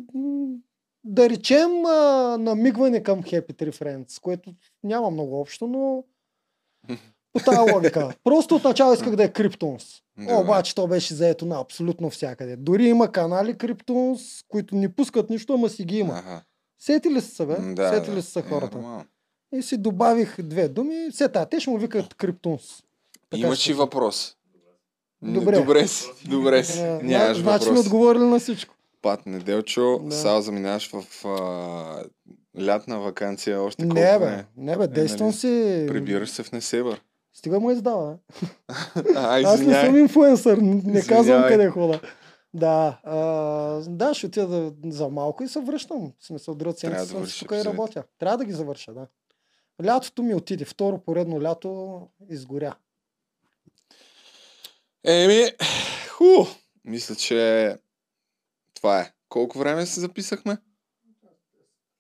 да речем а, намигване към Happy Tree Friends, което няма много общо, но по тази логика. Просто отначало исках да е Криптунс. Добре. Обаче то беше заето на абсолютно всякъде. Дори има канали Криптунс, които не пускат нищо, ама си ги има. Аха. Сетили са се, бе? Да, Сетили да. са Е, хората. нормално. И си добавих две думи. Все та, те ще му викат Криптунс. Така Имаш се- въпрос? Добре. Добре си. Добре си. Е, Нямаш значи ми отговорили на всичко. Пат неделчо, Да. сега заминаваш в а, лятна вакансия още колко Не, бе, време? не, бе, действам нали, си. Прибираш се в Несебър. Стига му издава. А, Аз не извиняй. съм инфуенсър, не Извинявай. казвам къде хода. Да, а, да, ще отида за малко и се връщам. В смисъл, Трябва седмица да тук и работя. Трябва да ги завърша, да. Лятото ми отиде. Второ поредно лято изгоря. Еми, Ху! Мисля, че това е. Колко време се записахме?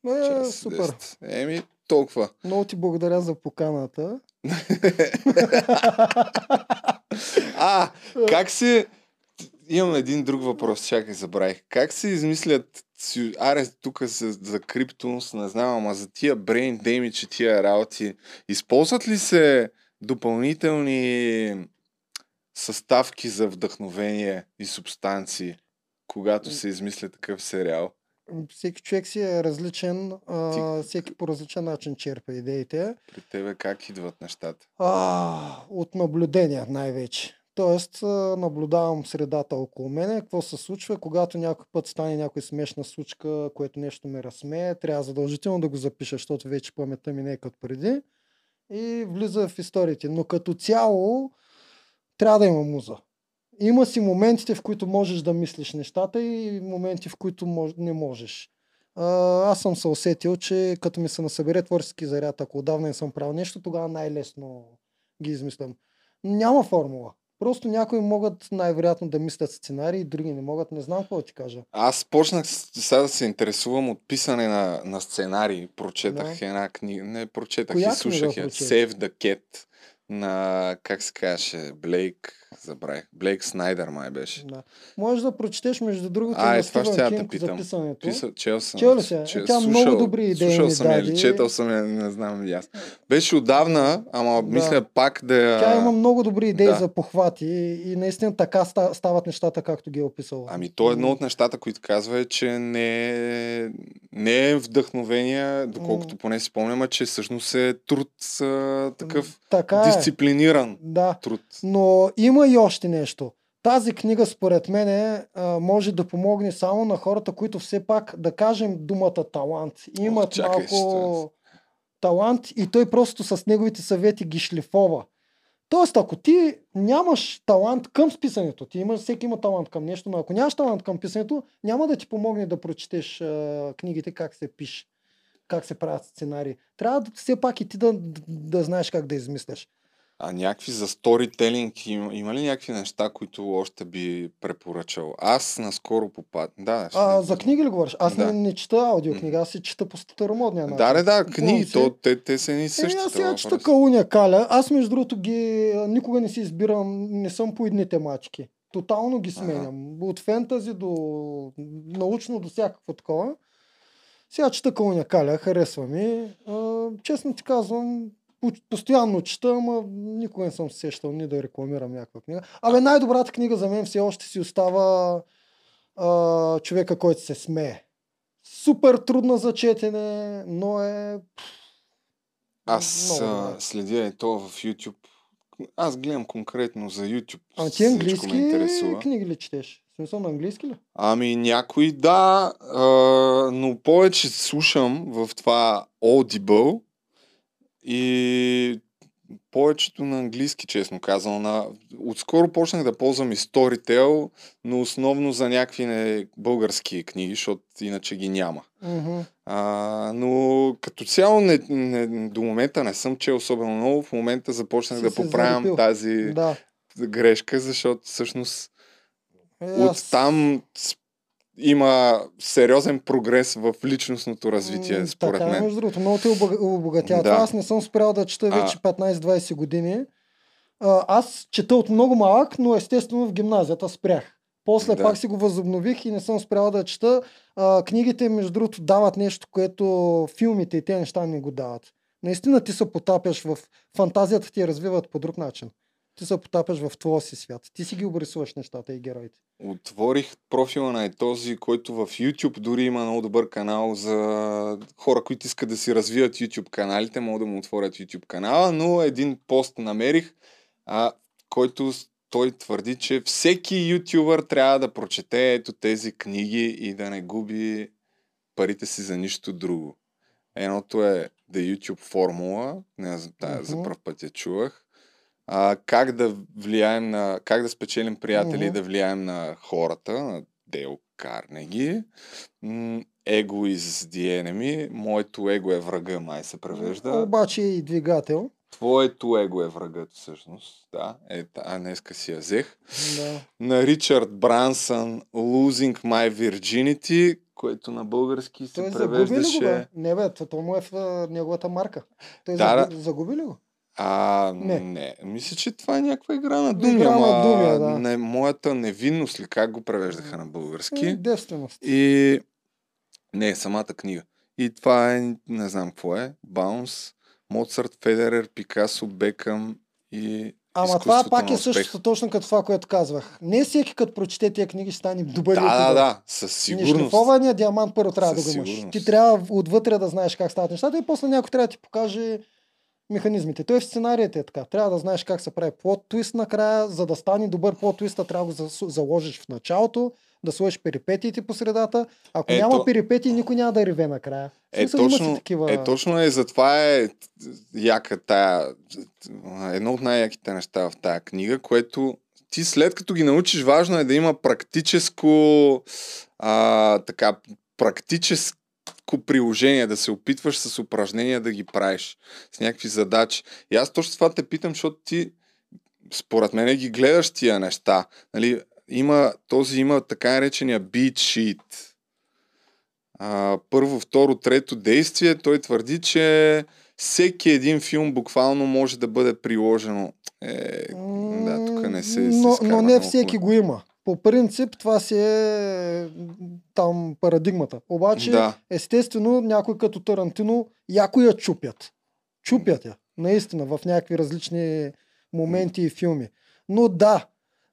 Е, Час, супер. 10. Еми, толкова. Много ти благодаря за поканата. А, как се... Имам един друг въпрос, чакай, забравих. Как се измислят... Аре, тук за, за криптонс, не знам, ама за тия brain damage и тия работи, използват ли се допълнителни съставки за вдъхновение и субстанции, когато се измисля такъв сериал? Всеки човек си е различен, а, всеки по различен начин черпа идеите. При тебе как идват нещата? А, от наблюдения най-вече. Тоест, наблюдавам средата около мене, какво се случва, когато някой път стане някой смешна случка, което нещо ме разсмее, трябва задължително да го запиша, защото вече паметта ми не е като преди. И влиза в историите. Но като цяло, трябва да има муза. Има си моментите, в които можеш да мислиш нещата и моменти, в които не можеш. Аз съм се усетил, че като ми се насъбере творчески заряд, ако отдавна не съм правил нещо, тогава най-лесно ги измислям. Няма формула. Просто някои могат най-вероятно да мислят сценарии, други не могат. Не знам какво ти кажа. Аз почнах сега да се интересувам от писане на, на сценарии. Прочетах Да. една книга. Не, прочетах Коя и слушах я. Save the Cat на, как се казваше, Блейк, забравих. Блейк Снайдер май беше. Да. Можеш да прочетеш, между другото, А, на е, Стивън ще да Кинг за питам. писането. Писал, чел съм. Чел я? че- Е, тя много добри идеи Слушал съм я, или четал съм я, не знам и аз. Беше отдавна, ама Да. мисля пак да. Тя има много добри идеи да. за похвати и, и наистина така ста- стават нещата, както ги е описал. Ами то едно от нещата, които казва е, че не е, не е вдъхновение, доколкото поне си спомням, а че всъщност е труд а, такъв Така е. дисциплиниран Да. труд. Но има и още нещо. Тази книга, според мен, е, може да помогне само на хората, които все пак, да кажем думата талант, имат чакай, малко талант и той просто с неговите съвети ги шлифова. Тоест, ако ти нямаш талант към писането, ти имаш, всеки има талант към нещо, но ако нямаш талант към писането, няма да ти помогне да прочетеш а, книгите как се пише, как се правят сценарии. Трябва да, все пак и ти да, да знаеш как да измисляш. А някакви за сторителинг, има, има ли някакви неща, които още би препоръчал? Аз наскоро попад... Да, А, ви за книги ли говориш? Аз Да. не, не чета аудиокнига, аз си чета по старомодния начин. Да, да, да, книги, то, те, те са ни Е, същи. аз това сега чета Калуня Каля. Аз между другото ги никога не си избирам, не съм по едни тематики. Тотално ги сменям. От фентази до научно до всякакво такова. Сега чета Калуня Каля, харесва ми. А, честно ти казвам, постоянно чета, ама никога не съм се сещал ни да рекламирам някаква книга. Абе, най-добрата книга за мен все още си остава а, човека, който се смее. Супер трудна за четене, но е Аз а, следя и то в YouTube. Аз гледам конкретно за YouTube. Ама ти английски книги ли четеш? В смисъл на английски ли? Ами някои да, а, но повече слушам в това Audible и повечето на английски, честно казано. На... Отскоро почнах да ползвам и Storytel, но основно за някакви не български книги, защото иначе ги няма. Мгм. А, но като цяло не, не, до момента не съм чел особено много. В момента започнах Си да поправям залепил. тази Да. грешка, защото всъщност Е, от аз- там с- има сериозен прогрес в личностното развитие, според така, е, мен. Между другото, много те обога- обогатява. Да. Аз не съм спрял да чета вече 15-20 години. Аз чета от много малък, но естествено в гимназията спрях. После Да. пак си го възобнових и не съм спрял да чета. А, книгите, между другото, дават нещо, което филмите и те неща не го дават. Наистина ти се потапяш в фантазията ти я развиват по друг начин. Ти се потапяш в твоя си свят. Ти си ги обрисуваш нещата и героите. Отворих профила на този, който в YouTube дори има много добър канал за хора, които искат да си развият YouTube каналите, могат да му отворят YouTube канала, но един пост намерих, а, който той твърди, че всеки ютубър трябва да прочете ето тези книги и да не губи парите си за нищо друго. Едното е The YouTube формула, не, знам, тая за Мгм. първ път я чувах. А, как да влияем на, как да спечелим приятели и Мгм. да влияем на хората, на Дейл Карнеги. Ego is the enemy. Моето его е врага, май се превежда. Обаче е и двигател. Твоето его е врагът всъщност. Да, е, а днеска си я взех. Да. На Ричард Брансън Losing My Virginity, което на български се Той загуби ли го, бе? превеждаше... Не, бе, това му е в неговата марка. Той Да, загуби, загуби ли го? А, Не. не. Мисля, че това е някаква игра на думи, Игра на думи, да. не, моята невинност ли, как го превеждаха на български. Е, Девственост. И не, самата книга. И това е, не знам какво е, Баунс, Моцарт, Федерер, Пикасо, Бекъм и Ама това пак е същото, точно като това, което казвах. Не всеки като прочете тия книги ще стане добър Да, да, да, със сигурност. Нешлифования диамант първо трябва Със да го имаш. сигурност. Ти трябва отвътре да знаеш как стават нещата и после някой трябва да ти покаже механизмите. Той в сценарията е така. Трябва да знаеш как се прави плот твист накрая, за да стане добър плот твиста, трябва да го заложиш в началото, да сложиш перипетиите по средата. Ако Ето. няма перипетии, никой няма да реве накрая. Е, смисъл, точно, такива... е, точно е, затова е яка тая, едно от най-яките неща в тая книга, което ти след като ги научиш, важно е да има практическо, а, така, практическо приложение, да се опитваш с упражнения да ги правиш, с някакви задачи. И аз точно това те питам, защото ти, според мен, ги гледаш тия неща. Нали, има, този има така наречения beat sheet а, първо, второ, трето действие, той твърди, че всеки един филм буквално може да бъде приложено. Е, да, тук не се, но, но не всеки хубаво. го има. По принцип това си е там парадигмата. Обаче, Да. естествено, някой като Тарантино, яко я чупят. Чупят я. Наистина, в някакви различни моменти и филми. Но да,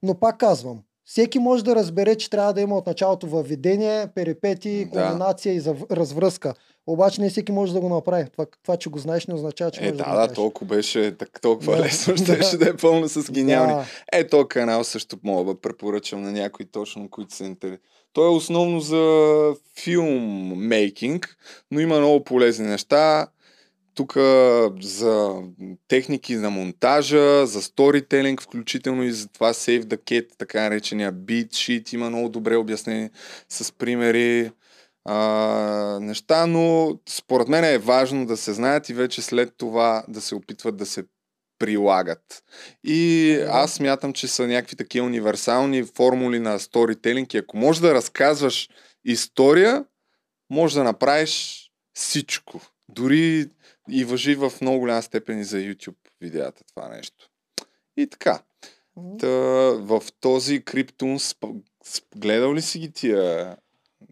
но пак казвам, всеки може да разбере, че трябва да има от началото въведение, перипети, Да. комбинация и зав- развръзка. Обаче не всеки може да го направи. Това, това че го знаеш, не означава, че Е, да, да, да, направиш. толкова беше так, толкова Да, лесно, да. щеше да е пълно с гениални. Да. Е, този канал също мога да препоръчам на някои точно, които се интересуват. Той е основно за филммейкинг, но има много полезни неща. Тук за техники на монтажа, за сторителинг, включително и за това Save the Cat, така наречения beat sheet, има много добре обяснени с примери а, неща, но според мен е важно да се знаят и вече след това да се опитват да се прилагат. И аз смятам, че са някакви такива универсални формули на сторителинг и ако можеш да разказваш история, може да направиш всичко. Дори и въжи в много голяма степен и за YouTube видеята това нещо. И така. Та, в този Криптун гледал ли си ги тия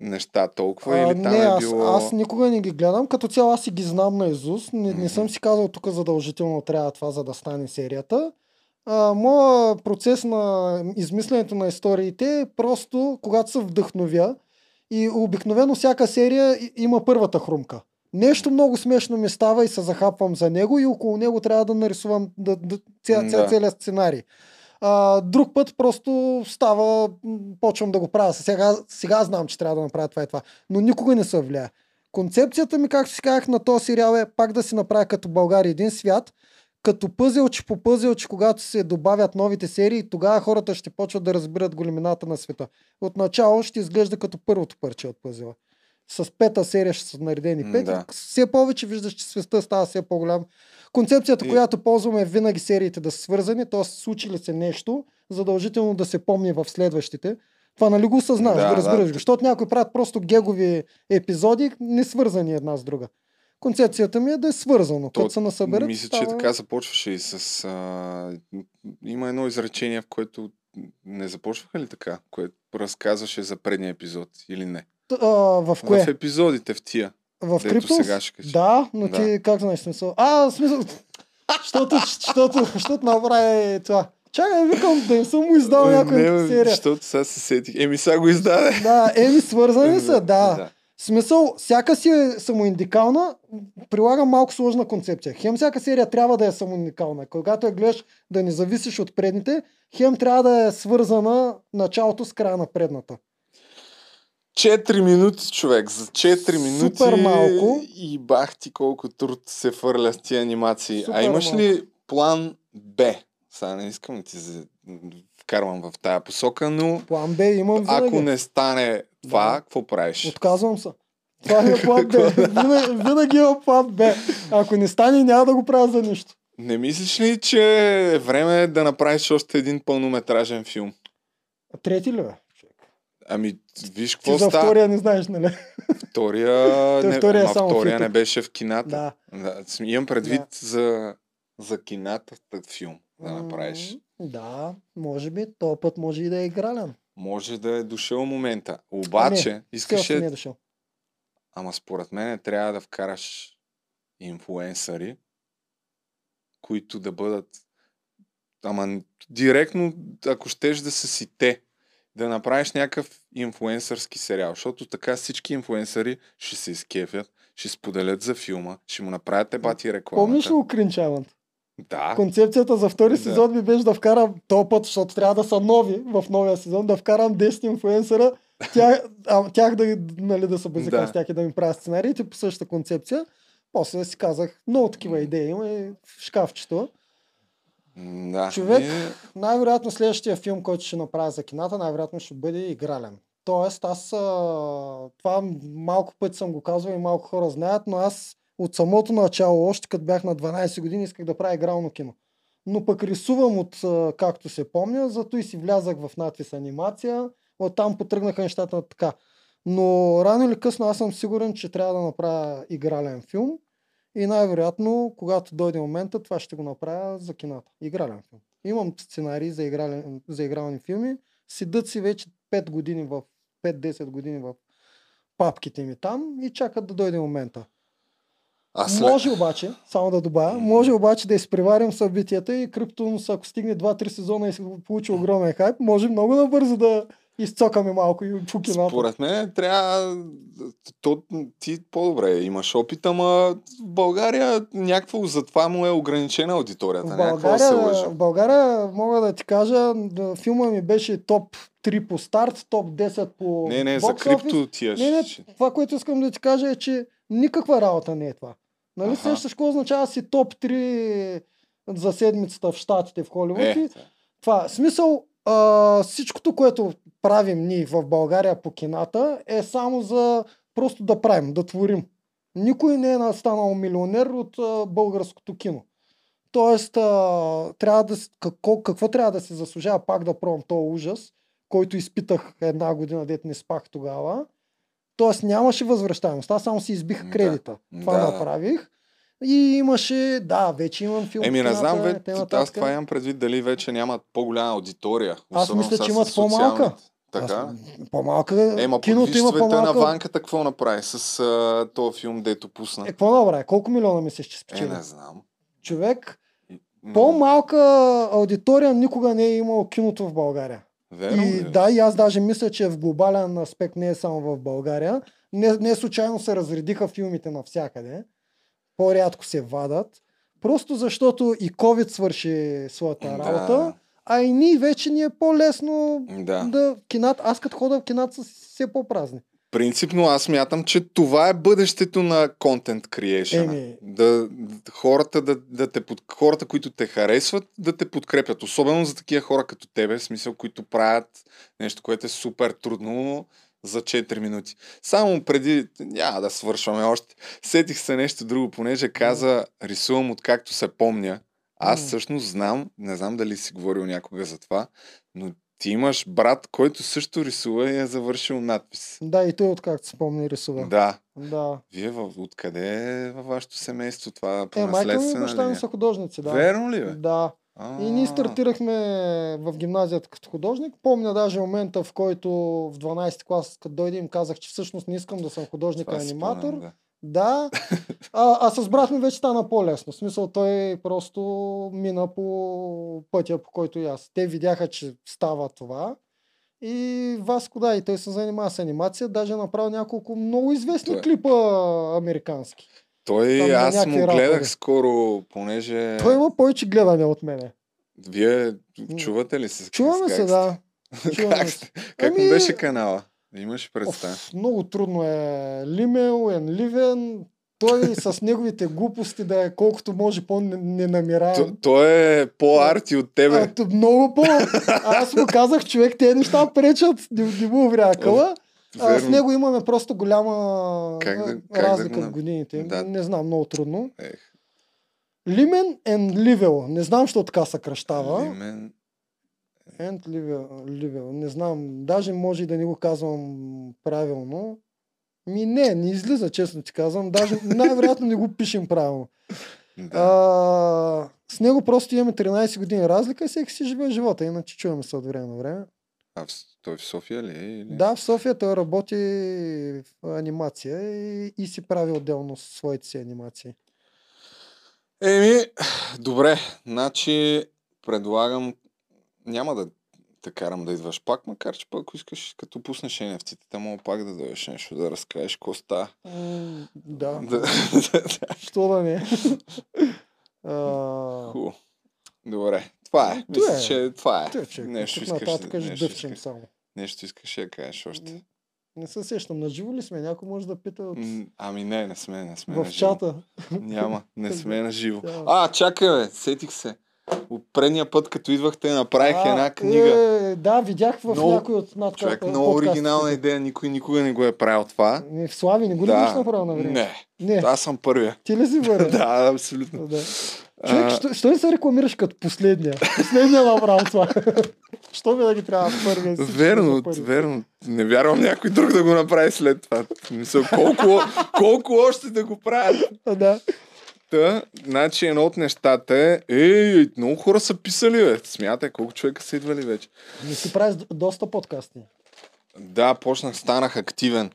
неща толкова А, или там не, е аз, било... аз никога не ги гледам. Като цяло аз си ги знам на Изус. Не, не съм си казал тук задължително трябва това, за да стане серията. А, моя процес на измисленето на историите е просто когато се вдъхновя и обикновено всяка серия има първата хрумка. Нещо много смешно ми става и се захапвам за него и около него трябва да нарисувам да, да, ця, ця, Да. целият сценарий. А, друг път просто става, почвам да го правя. Сега, сега знам, че трябва да направя това и това. Но никога не се влияе. Концепцията ми, както си казах на този сериал е пак да си направя като България един свят, като пъзелче по пъзелче, когато се добавят новите серии, тогава хората ще почват да разбират големината на света. Отначало ще изглежда като първото парче от пъзела. С пета серия ще са наредени пет. да. Все повече виждаш, че света става все по-голям. Концепцията, И- която ползваме е винаги сериите да са свързани, т.е. случи ли се нещо, задължително да се помни в следващите. Това нали го осъзнаваш, Да, да, разбираш да. го. Защото някои правят просто гегови епизоди, не свързани една с друга. Концепцията ми е да е свързано. То, Като се насъберат, Мисля, че става... така започваше и с... А... Има едно изречение, в което не започваха ли така, което разказваше за предния епизод или не? А, в кое? В епизодите в тия. В кажа. Да, но Да. ти как знаеш смисъл? А, смисъл... Защото, защото, защото направи това. Чакай, викам да не съм му издал Ой, някоя серия. Защото сега се сетих. Еми сега го издаде. Да, еми свързани са, да. Да. Смисъл, всяка си е самоиндикална, прилагам малко сложна концепция. Хем всяка серия трябва да е самоиндикална. Когато я гледаш да не зависиш от предните, хем трябва да е свързана началото с края на предната. 4 минути, човек. За 4 минути. Супер малко. И бах ти колко труд се фърля с тия анимации. Супер а имаш малко. ли план Б? Сега не искам да ти вкарвам в тая посока, но План Б имам винаги. ако не стане това, какво правиш? Отказвам се. Това е план Б. винаги, винаги има план Б. Ако не стане, няма да го правя за нищо. Не мислиш ли, че е време да направиш още един пълнометражен филм? Трети ли бе? Ами, виж Ти какво за става. втория не знаеш, нали? Втория, не, втория е ама само втория не беше в кината. Да. Да, имам предвид за, за кината филм да направиш. Да, може би. Този път може и да е игрален. Може да е дошъл момента. Обаче, А, не, искаше... не е дошъл. Ама според мен трябва да вкараш инфуенсъри, които да бъдат ама директно, ако щеш да са си те, да направиш някакъв инфуенсърски сериал, защото така всички инфуенсъри ще се изкефят, ще споделят за филма, ще му направят ебати рекламата. Помниш ли го Кринчавант? Да. Концепцията за втори Да. сезон ми беше да вкарам този път, защото трябва да са нови в новия сезон, да вкарам 10 инфуенсъра, тях, а, тях да, нали, да са безика Да. с тях и да ми правят сценариите по същата концепция. После си казах, много такива идеи има и в шкафчето. Да. Човек, И- най-вероятно следващия филм, който ще направя за кината, най-вероятно ще бъде игрален. Тоест, аз а, това малко пъти съм го казвал и малко хора знаят, но аз от самото начало, още като бях на 12 години, исках да правя игрално кино. Но пък рисувам от, а, както се помня, зато и си влязах в надпис анимация. Оттам потръгнаха нещата така. Но рано или късно аз съм сигурен, че трябва да направя игрален филм. И най-вероятно, когато дойде момента, това ще го направя за кината. Игрален филм. Имам сценарии за, игрален, за игрални филми. Седат си вече 5 години в 5-10 години в папките ми там и чакат да дойде момента. Аз след- Може обаче, само да добавя, може обаче да изпреварим събитията и Криптонс, ако стигне 2-3 сезона и се получи огромен хайп, може много набързо да изцокаме малко и по киното. Според мен трябва... То, ти по-добре имаш опит, ама в България някакво затова му е ограничена аудиторията. В се България, лъжа. в България, мога да ти кажа, да, филма ми беше топ 3 по старт, топ 10 по Не, не, за крипто ти е... Не, не, това, което искам да ти кажа е, че никаква работа не е това. Нали Аха. сещаш какво означава си топ 3 за седмицата в Штатите, в Холивуд? Е, това, смисъл, а, всичкото, което правим ние в България по кината е само за просто да правим, да творим. Никой не е станал милионер от а, българското кино. Тоест, а, трябва да, какво, какво трябва да се заслужава пак да пробвам този ужас, който изпитах една година, дет не спах тогава. Тоест нямаше възвръщаемост. Аз само си избих Да. кредита. Това Да, да. направих. И имаше, да, вече имам филм. Еми, не знам, ве, аз това имам предвид дали вече нямат по-голяма аудитория. Аз мисля, че имат по-малка. Така? Аз- По-малка. Ема, киното има света на по-малка. ванката какво направи с а, този филм, дето пусна. Е, какво направи? Колко милиона мислиш, че Е, спечели? не знам. Човек, Но- по-малка аудитория никога не е имало киното в България. Верно и ли? да, и аз даже мисля, че в глобален аспект не е само в България. Не, не случайно се разредиха филмите навсякъде. По-рядко се вадат. Просто защото и COVID свърши своята Да. работа, а и ние вече ни е по-лесно Да. да кинат. Аз като хода в кината са все по-празни. Принципно аз мятам, че това е бъдещето на контент creation. Еми. Да, да, хората, да, да те под, хората, които те харесват, да те подкрепят. Особено за такива хора като тебе, в смисъл, които правят нещо, което е супер трудно за 4 минути. Само преди, няма да свършваме още, сетих се нещо друго, понеже каза, рисувам откакто се помня. Аз всъщност знам, не знам дали си говорил някога за това, но ти имаш брат, който също рисува и е завършил надпис. Да, и той откакто спомни рисува. Да. да. Вие в, откъде е във вашето семейство това по Е, майка ми наследствена баща ми са художници, да. Верно ли бе? Да. И ние стартирахме в гимназията като художник. Помня даже момента, в който в 12 клас, като дойде им казах, че всъщност не искам да съм художник, а това си аниматор. спомням, да. Да. А, а с брат ми вече стана по-лесно. В смисъл той просто мина по пътя, по който и аз. Те видяха, че става това. И Васко, да, и той се занимава с анимация. Даже е направил няколко много известни Той- клипа американски. Той, Там аз му гледах скоро, понеже... Той има повече гледане от мене. Вие чувате ли се? Чуваме се, да. Чуваме как се. Как му Ами- беше канала? Имаш представа? Оф, много трудно е. Лимел, Енливен, той с неговите глупости да е колкото може по-ненамираем. То- Той е по-арти от тебе. А, много по... Аз му казах, човек, тези неща пречат, не, не му врякала. А, с Верно. него имаме просто голяма Как да- как да разлика го в годините. Да. Не знам, много трудно. Ех. Лимен and Ливел. Не знам, що така съкръщава. Лимен. And Ливел. Ливел. Не знам. Даже може и да не го казвам правилно. Ми не, не излиза, честно ти казвам. Даже най-вероятно не го пишем правилно. Да. А, с него просто имаме 13 години разлика и всеки си живее живота, иначе чуваме се от време на време. А в, той в София ли е? Или? Да, в София той работи в анимация и, и си прави отделно своите си анимации. Еми, добре. Значи, предлагам, няма да те карам да идваш пак, макар че пък ако искаш, като пуснеш NFT-те, мога пак да дойдеш нещо да разкажеш става. М, да, Да, що да не. Хубаво. Добре. Това е. Мисля, е. че това е. Че Нещо искаш, нататък нещо, дъвчем искаш, само. нещо искаш да кажеш още. Не се сещам, на живо ли сме? Някой може да пита от... Ами не, не сме, не сме в на живо. чата. Няма, не сме на живо. А, чакай бе, сетих се. От предния път, като идвахте, направих А, една книга. Е, да, видях в Много- някой от над Човек, много оригинална идея, никой никога не го е правил това. Не, в Слави, не го ли беше направил на време? Не, Не. аз съм първия. Ти ли си бъде? да, абсолютно. да. Човек, А, що, що не се рекламираш като последния? Последния направо това. що ми да ги трябва в първия? да Верно, първи? верно. Не вярвам някой друг да го направи след това. Мисля, колко, колко още да го правят. Да. Та, значи едно от нещата е, ей, много хора са писали, бе. Смятай, колко човека са идвали вече. Не си правиш доста подкасти. Да, почнах, станах активен.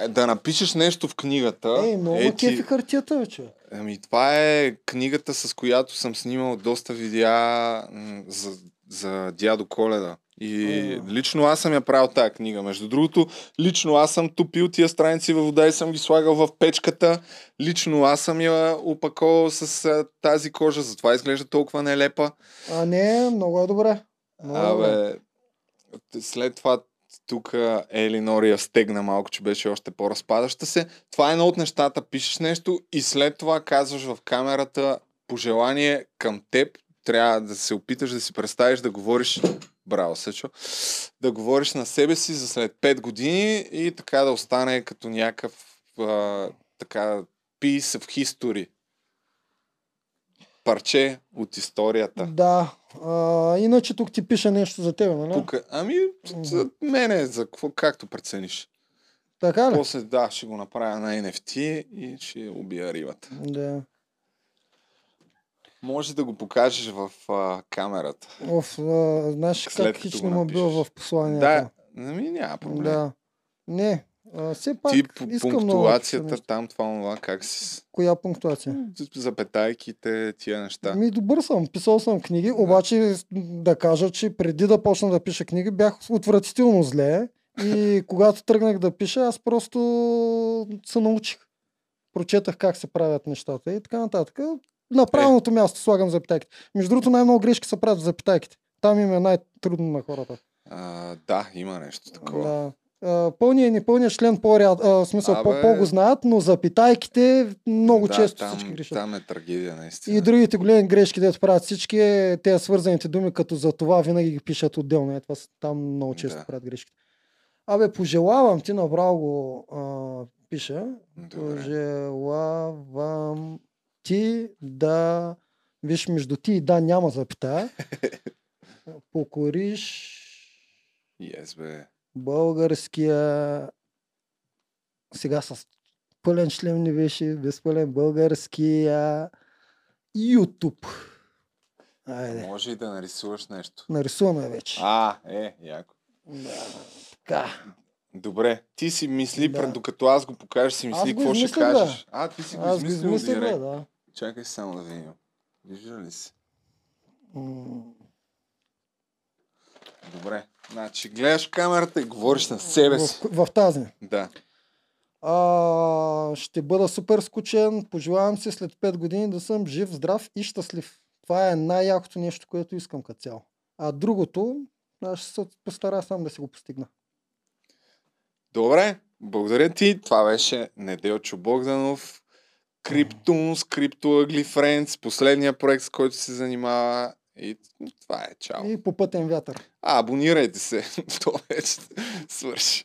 Е, Да напишеш нещо в книгата. Ей, много е, ти- кефи хартията, вече. Ами, това е книгата, с която съм снимал доста видеа за, за дядо Коледа. И лично аз съм я правил тази книга. Между другото, лично аз съм топил тия страници във вода и съм ги слагал в печката. Лично аз съм я опаковал с а, тази кожа, затова изглежда толкова нелепа. А не, много е добре. Много е добре. Абе, след това тук Елинор я стегна малко, че беше още по-разпадаща се. Това е едно от нещата. Пишеш нещо и след това казваш в камерата пожелание към теб. Трябва да се опиташ да си представиш да говориш Браво, Сечо. Да говориш на себе си за след 5 години и така да остане като някакъв а, така piece of history. Парче от историята. Да. А, иначе тук ти пише нещо за тебе, нали? Тук, ами, за мене, за какво, както прецениш. Така ли? После, да, ще го направя на NFT и ще убия рибата. Да. Може да го покажеш в а, камерата. Оф, а, знаеш След как като хич го не му бил напишеш. в посланието. Да, ами няма проблем. Да. Не. А, все пак Ти искам много да пунктуацията, нещо. там, това, това, как си... Коя пунктуация? Запетайките, тия неща. Ми добър съм, писал съм книги, обаче с- да кажа, че преди да почна да пиша книги бях отвратително зле и когато тръгнах да пиша, аз просто се научих. Прочетах как се правят нещата и така нататък. На правилното място слагам запитайките. Между другото най-много грешки се правят в запитайките. Там им е най-трудно на хората. А, да, има нещо такова. Да. А, пълния и непълния член по-ряд, в смисъл Абе. по- по-го знаят, но запитайките много да, често там, всички грешат. Там е трагедия, наистина. И другите големи грешки, дето правят всички, е, те свързаните думи, като за това винаги ги пишат отделно. Е, това там много често Да. правят грешки. Абе, пожелавам ти, направо го а, пиша. Добре. Пожелавам ти да... Виж, между ти и да няма запитая. Покориш Yes, бе. българския... Сега с пълен член не беше, безпълен българския YouTube. Айде. Може и да нарисуваш нещо. Нарисуваме вече. А, е, яко. Да. Така. Добре, ти си мисли, Да. пред докато аз го покажа, си мисли го какво ще кажеш. А, ти си го Аз го измислил измислих, бе, директ. да. Чакай само да видим. Вижда ли? М, Добре. Значи, гледаш камерата и говориш на себе си. В, в тази. Да. А, ще бъда супер скучен. Пожелавам си след 5 години да съм жив, здрав и щастлив. Това е най-якото нещо, което искам като цяло. А другото, аз ще се постарая сам да си го постигна. Добре, благодаря ти. Това беше Неделчо Богданов. Криптунс, Crypto Ugly Friends, последния проект, с който се занимава. И това е. Чао. И по пътен вятър. А, абонирайте се. Това вече свърши.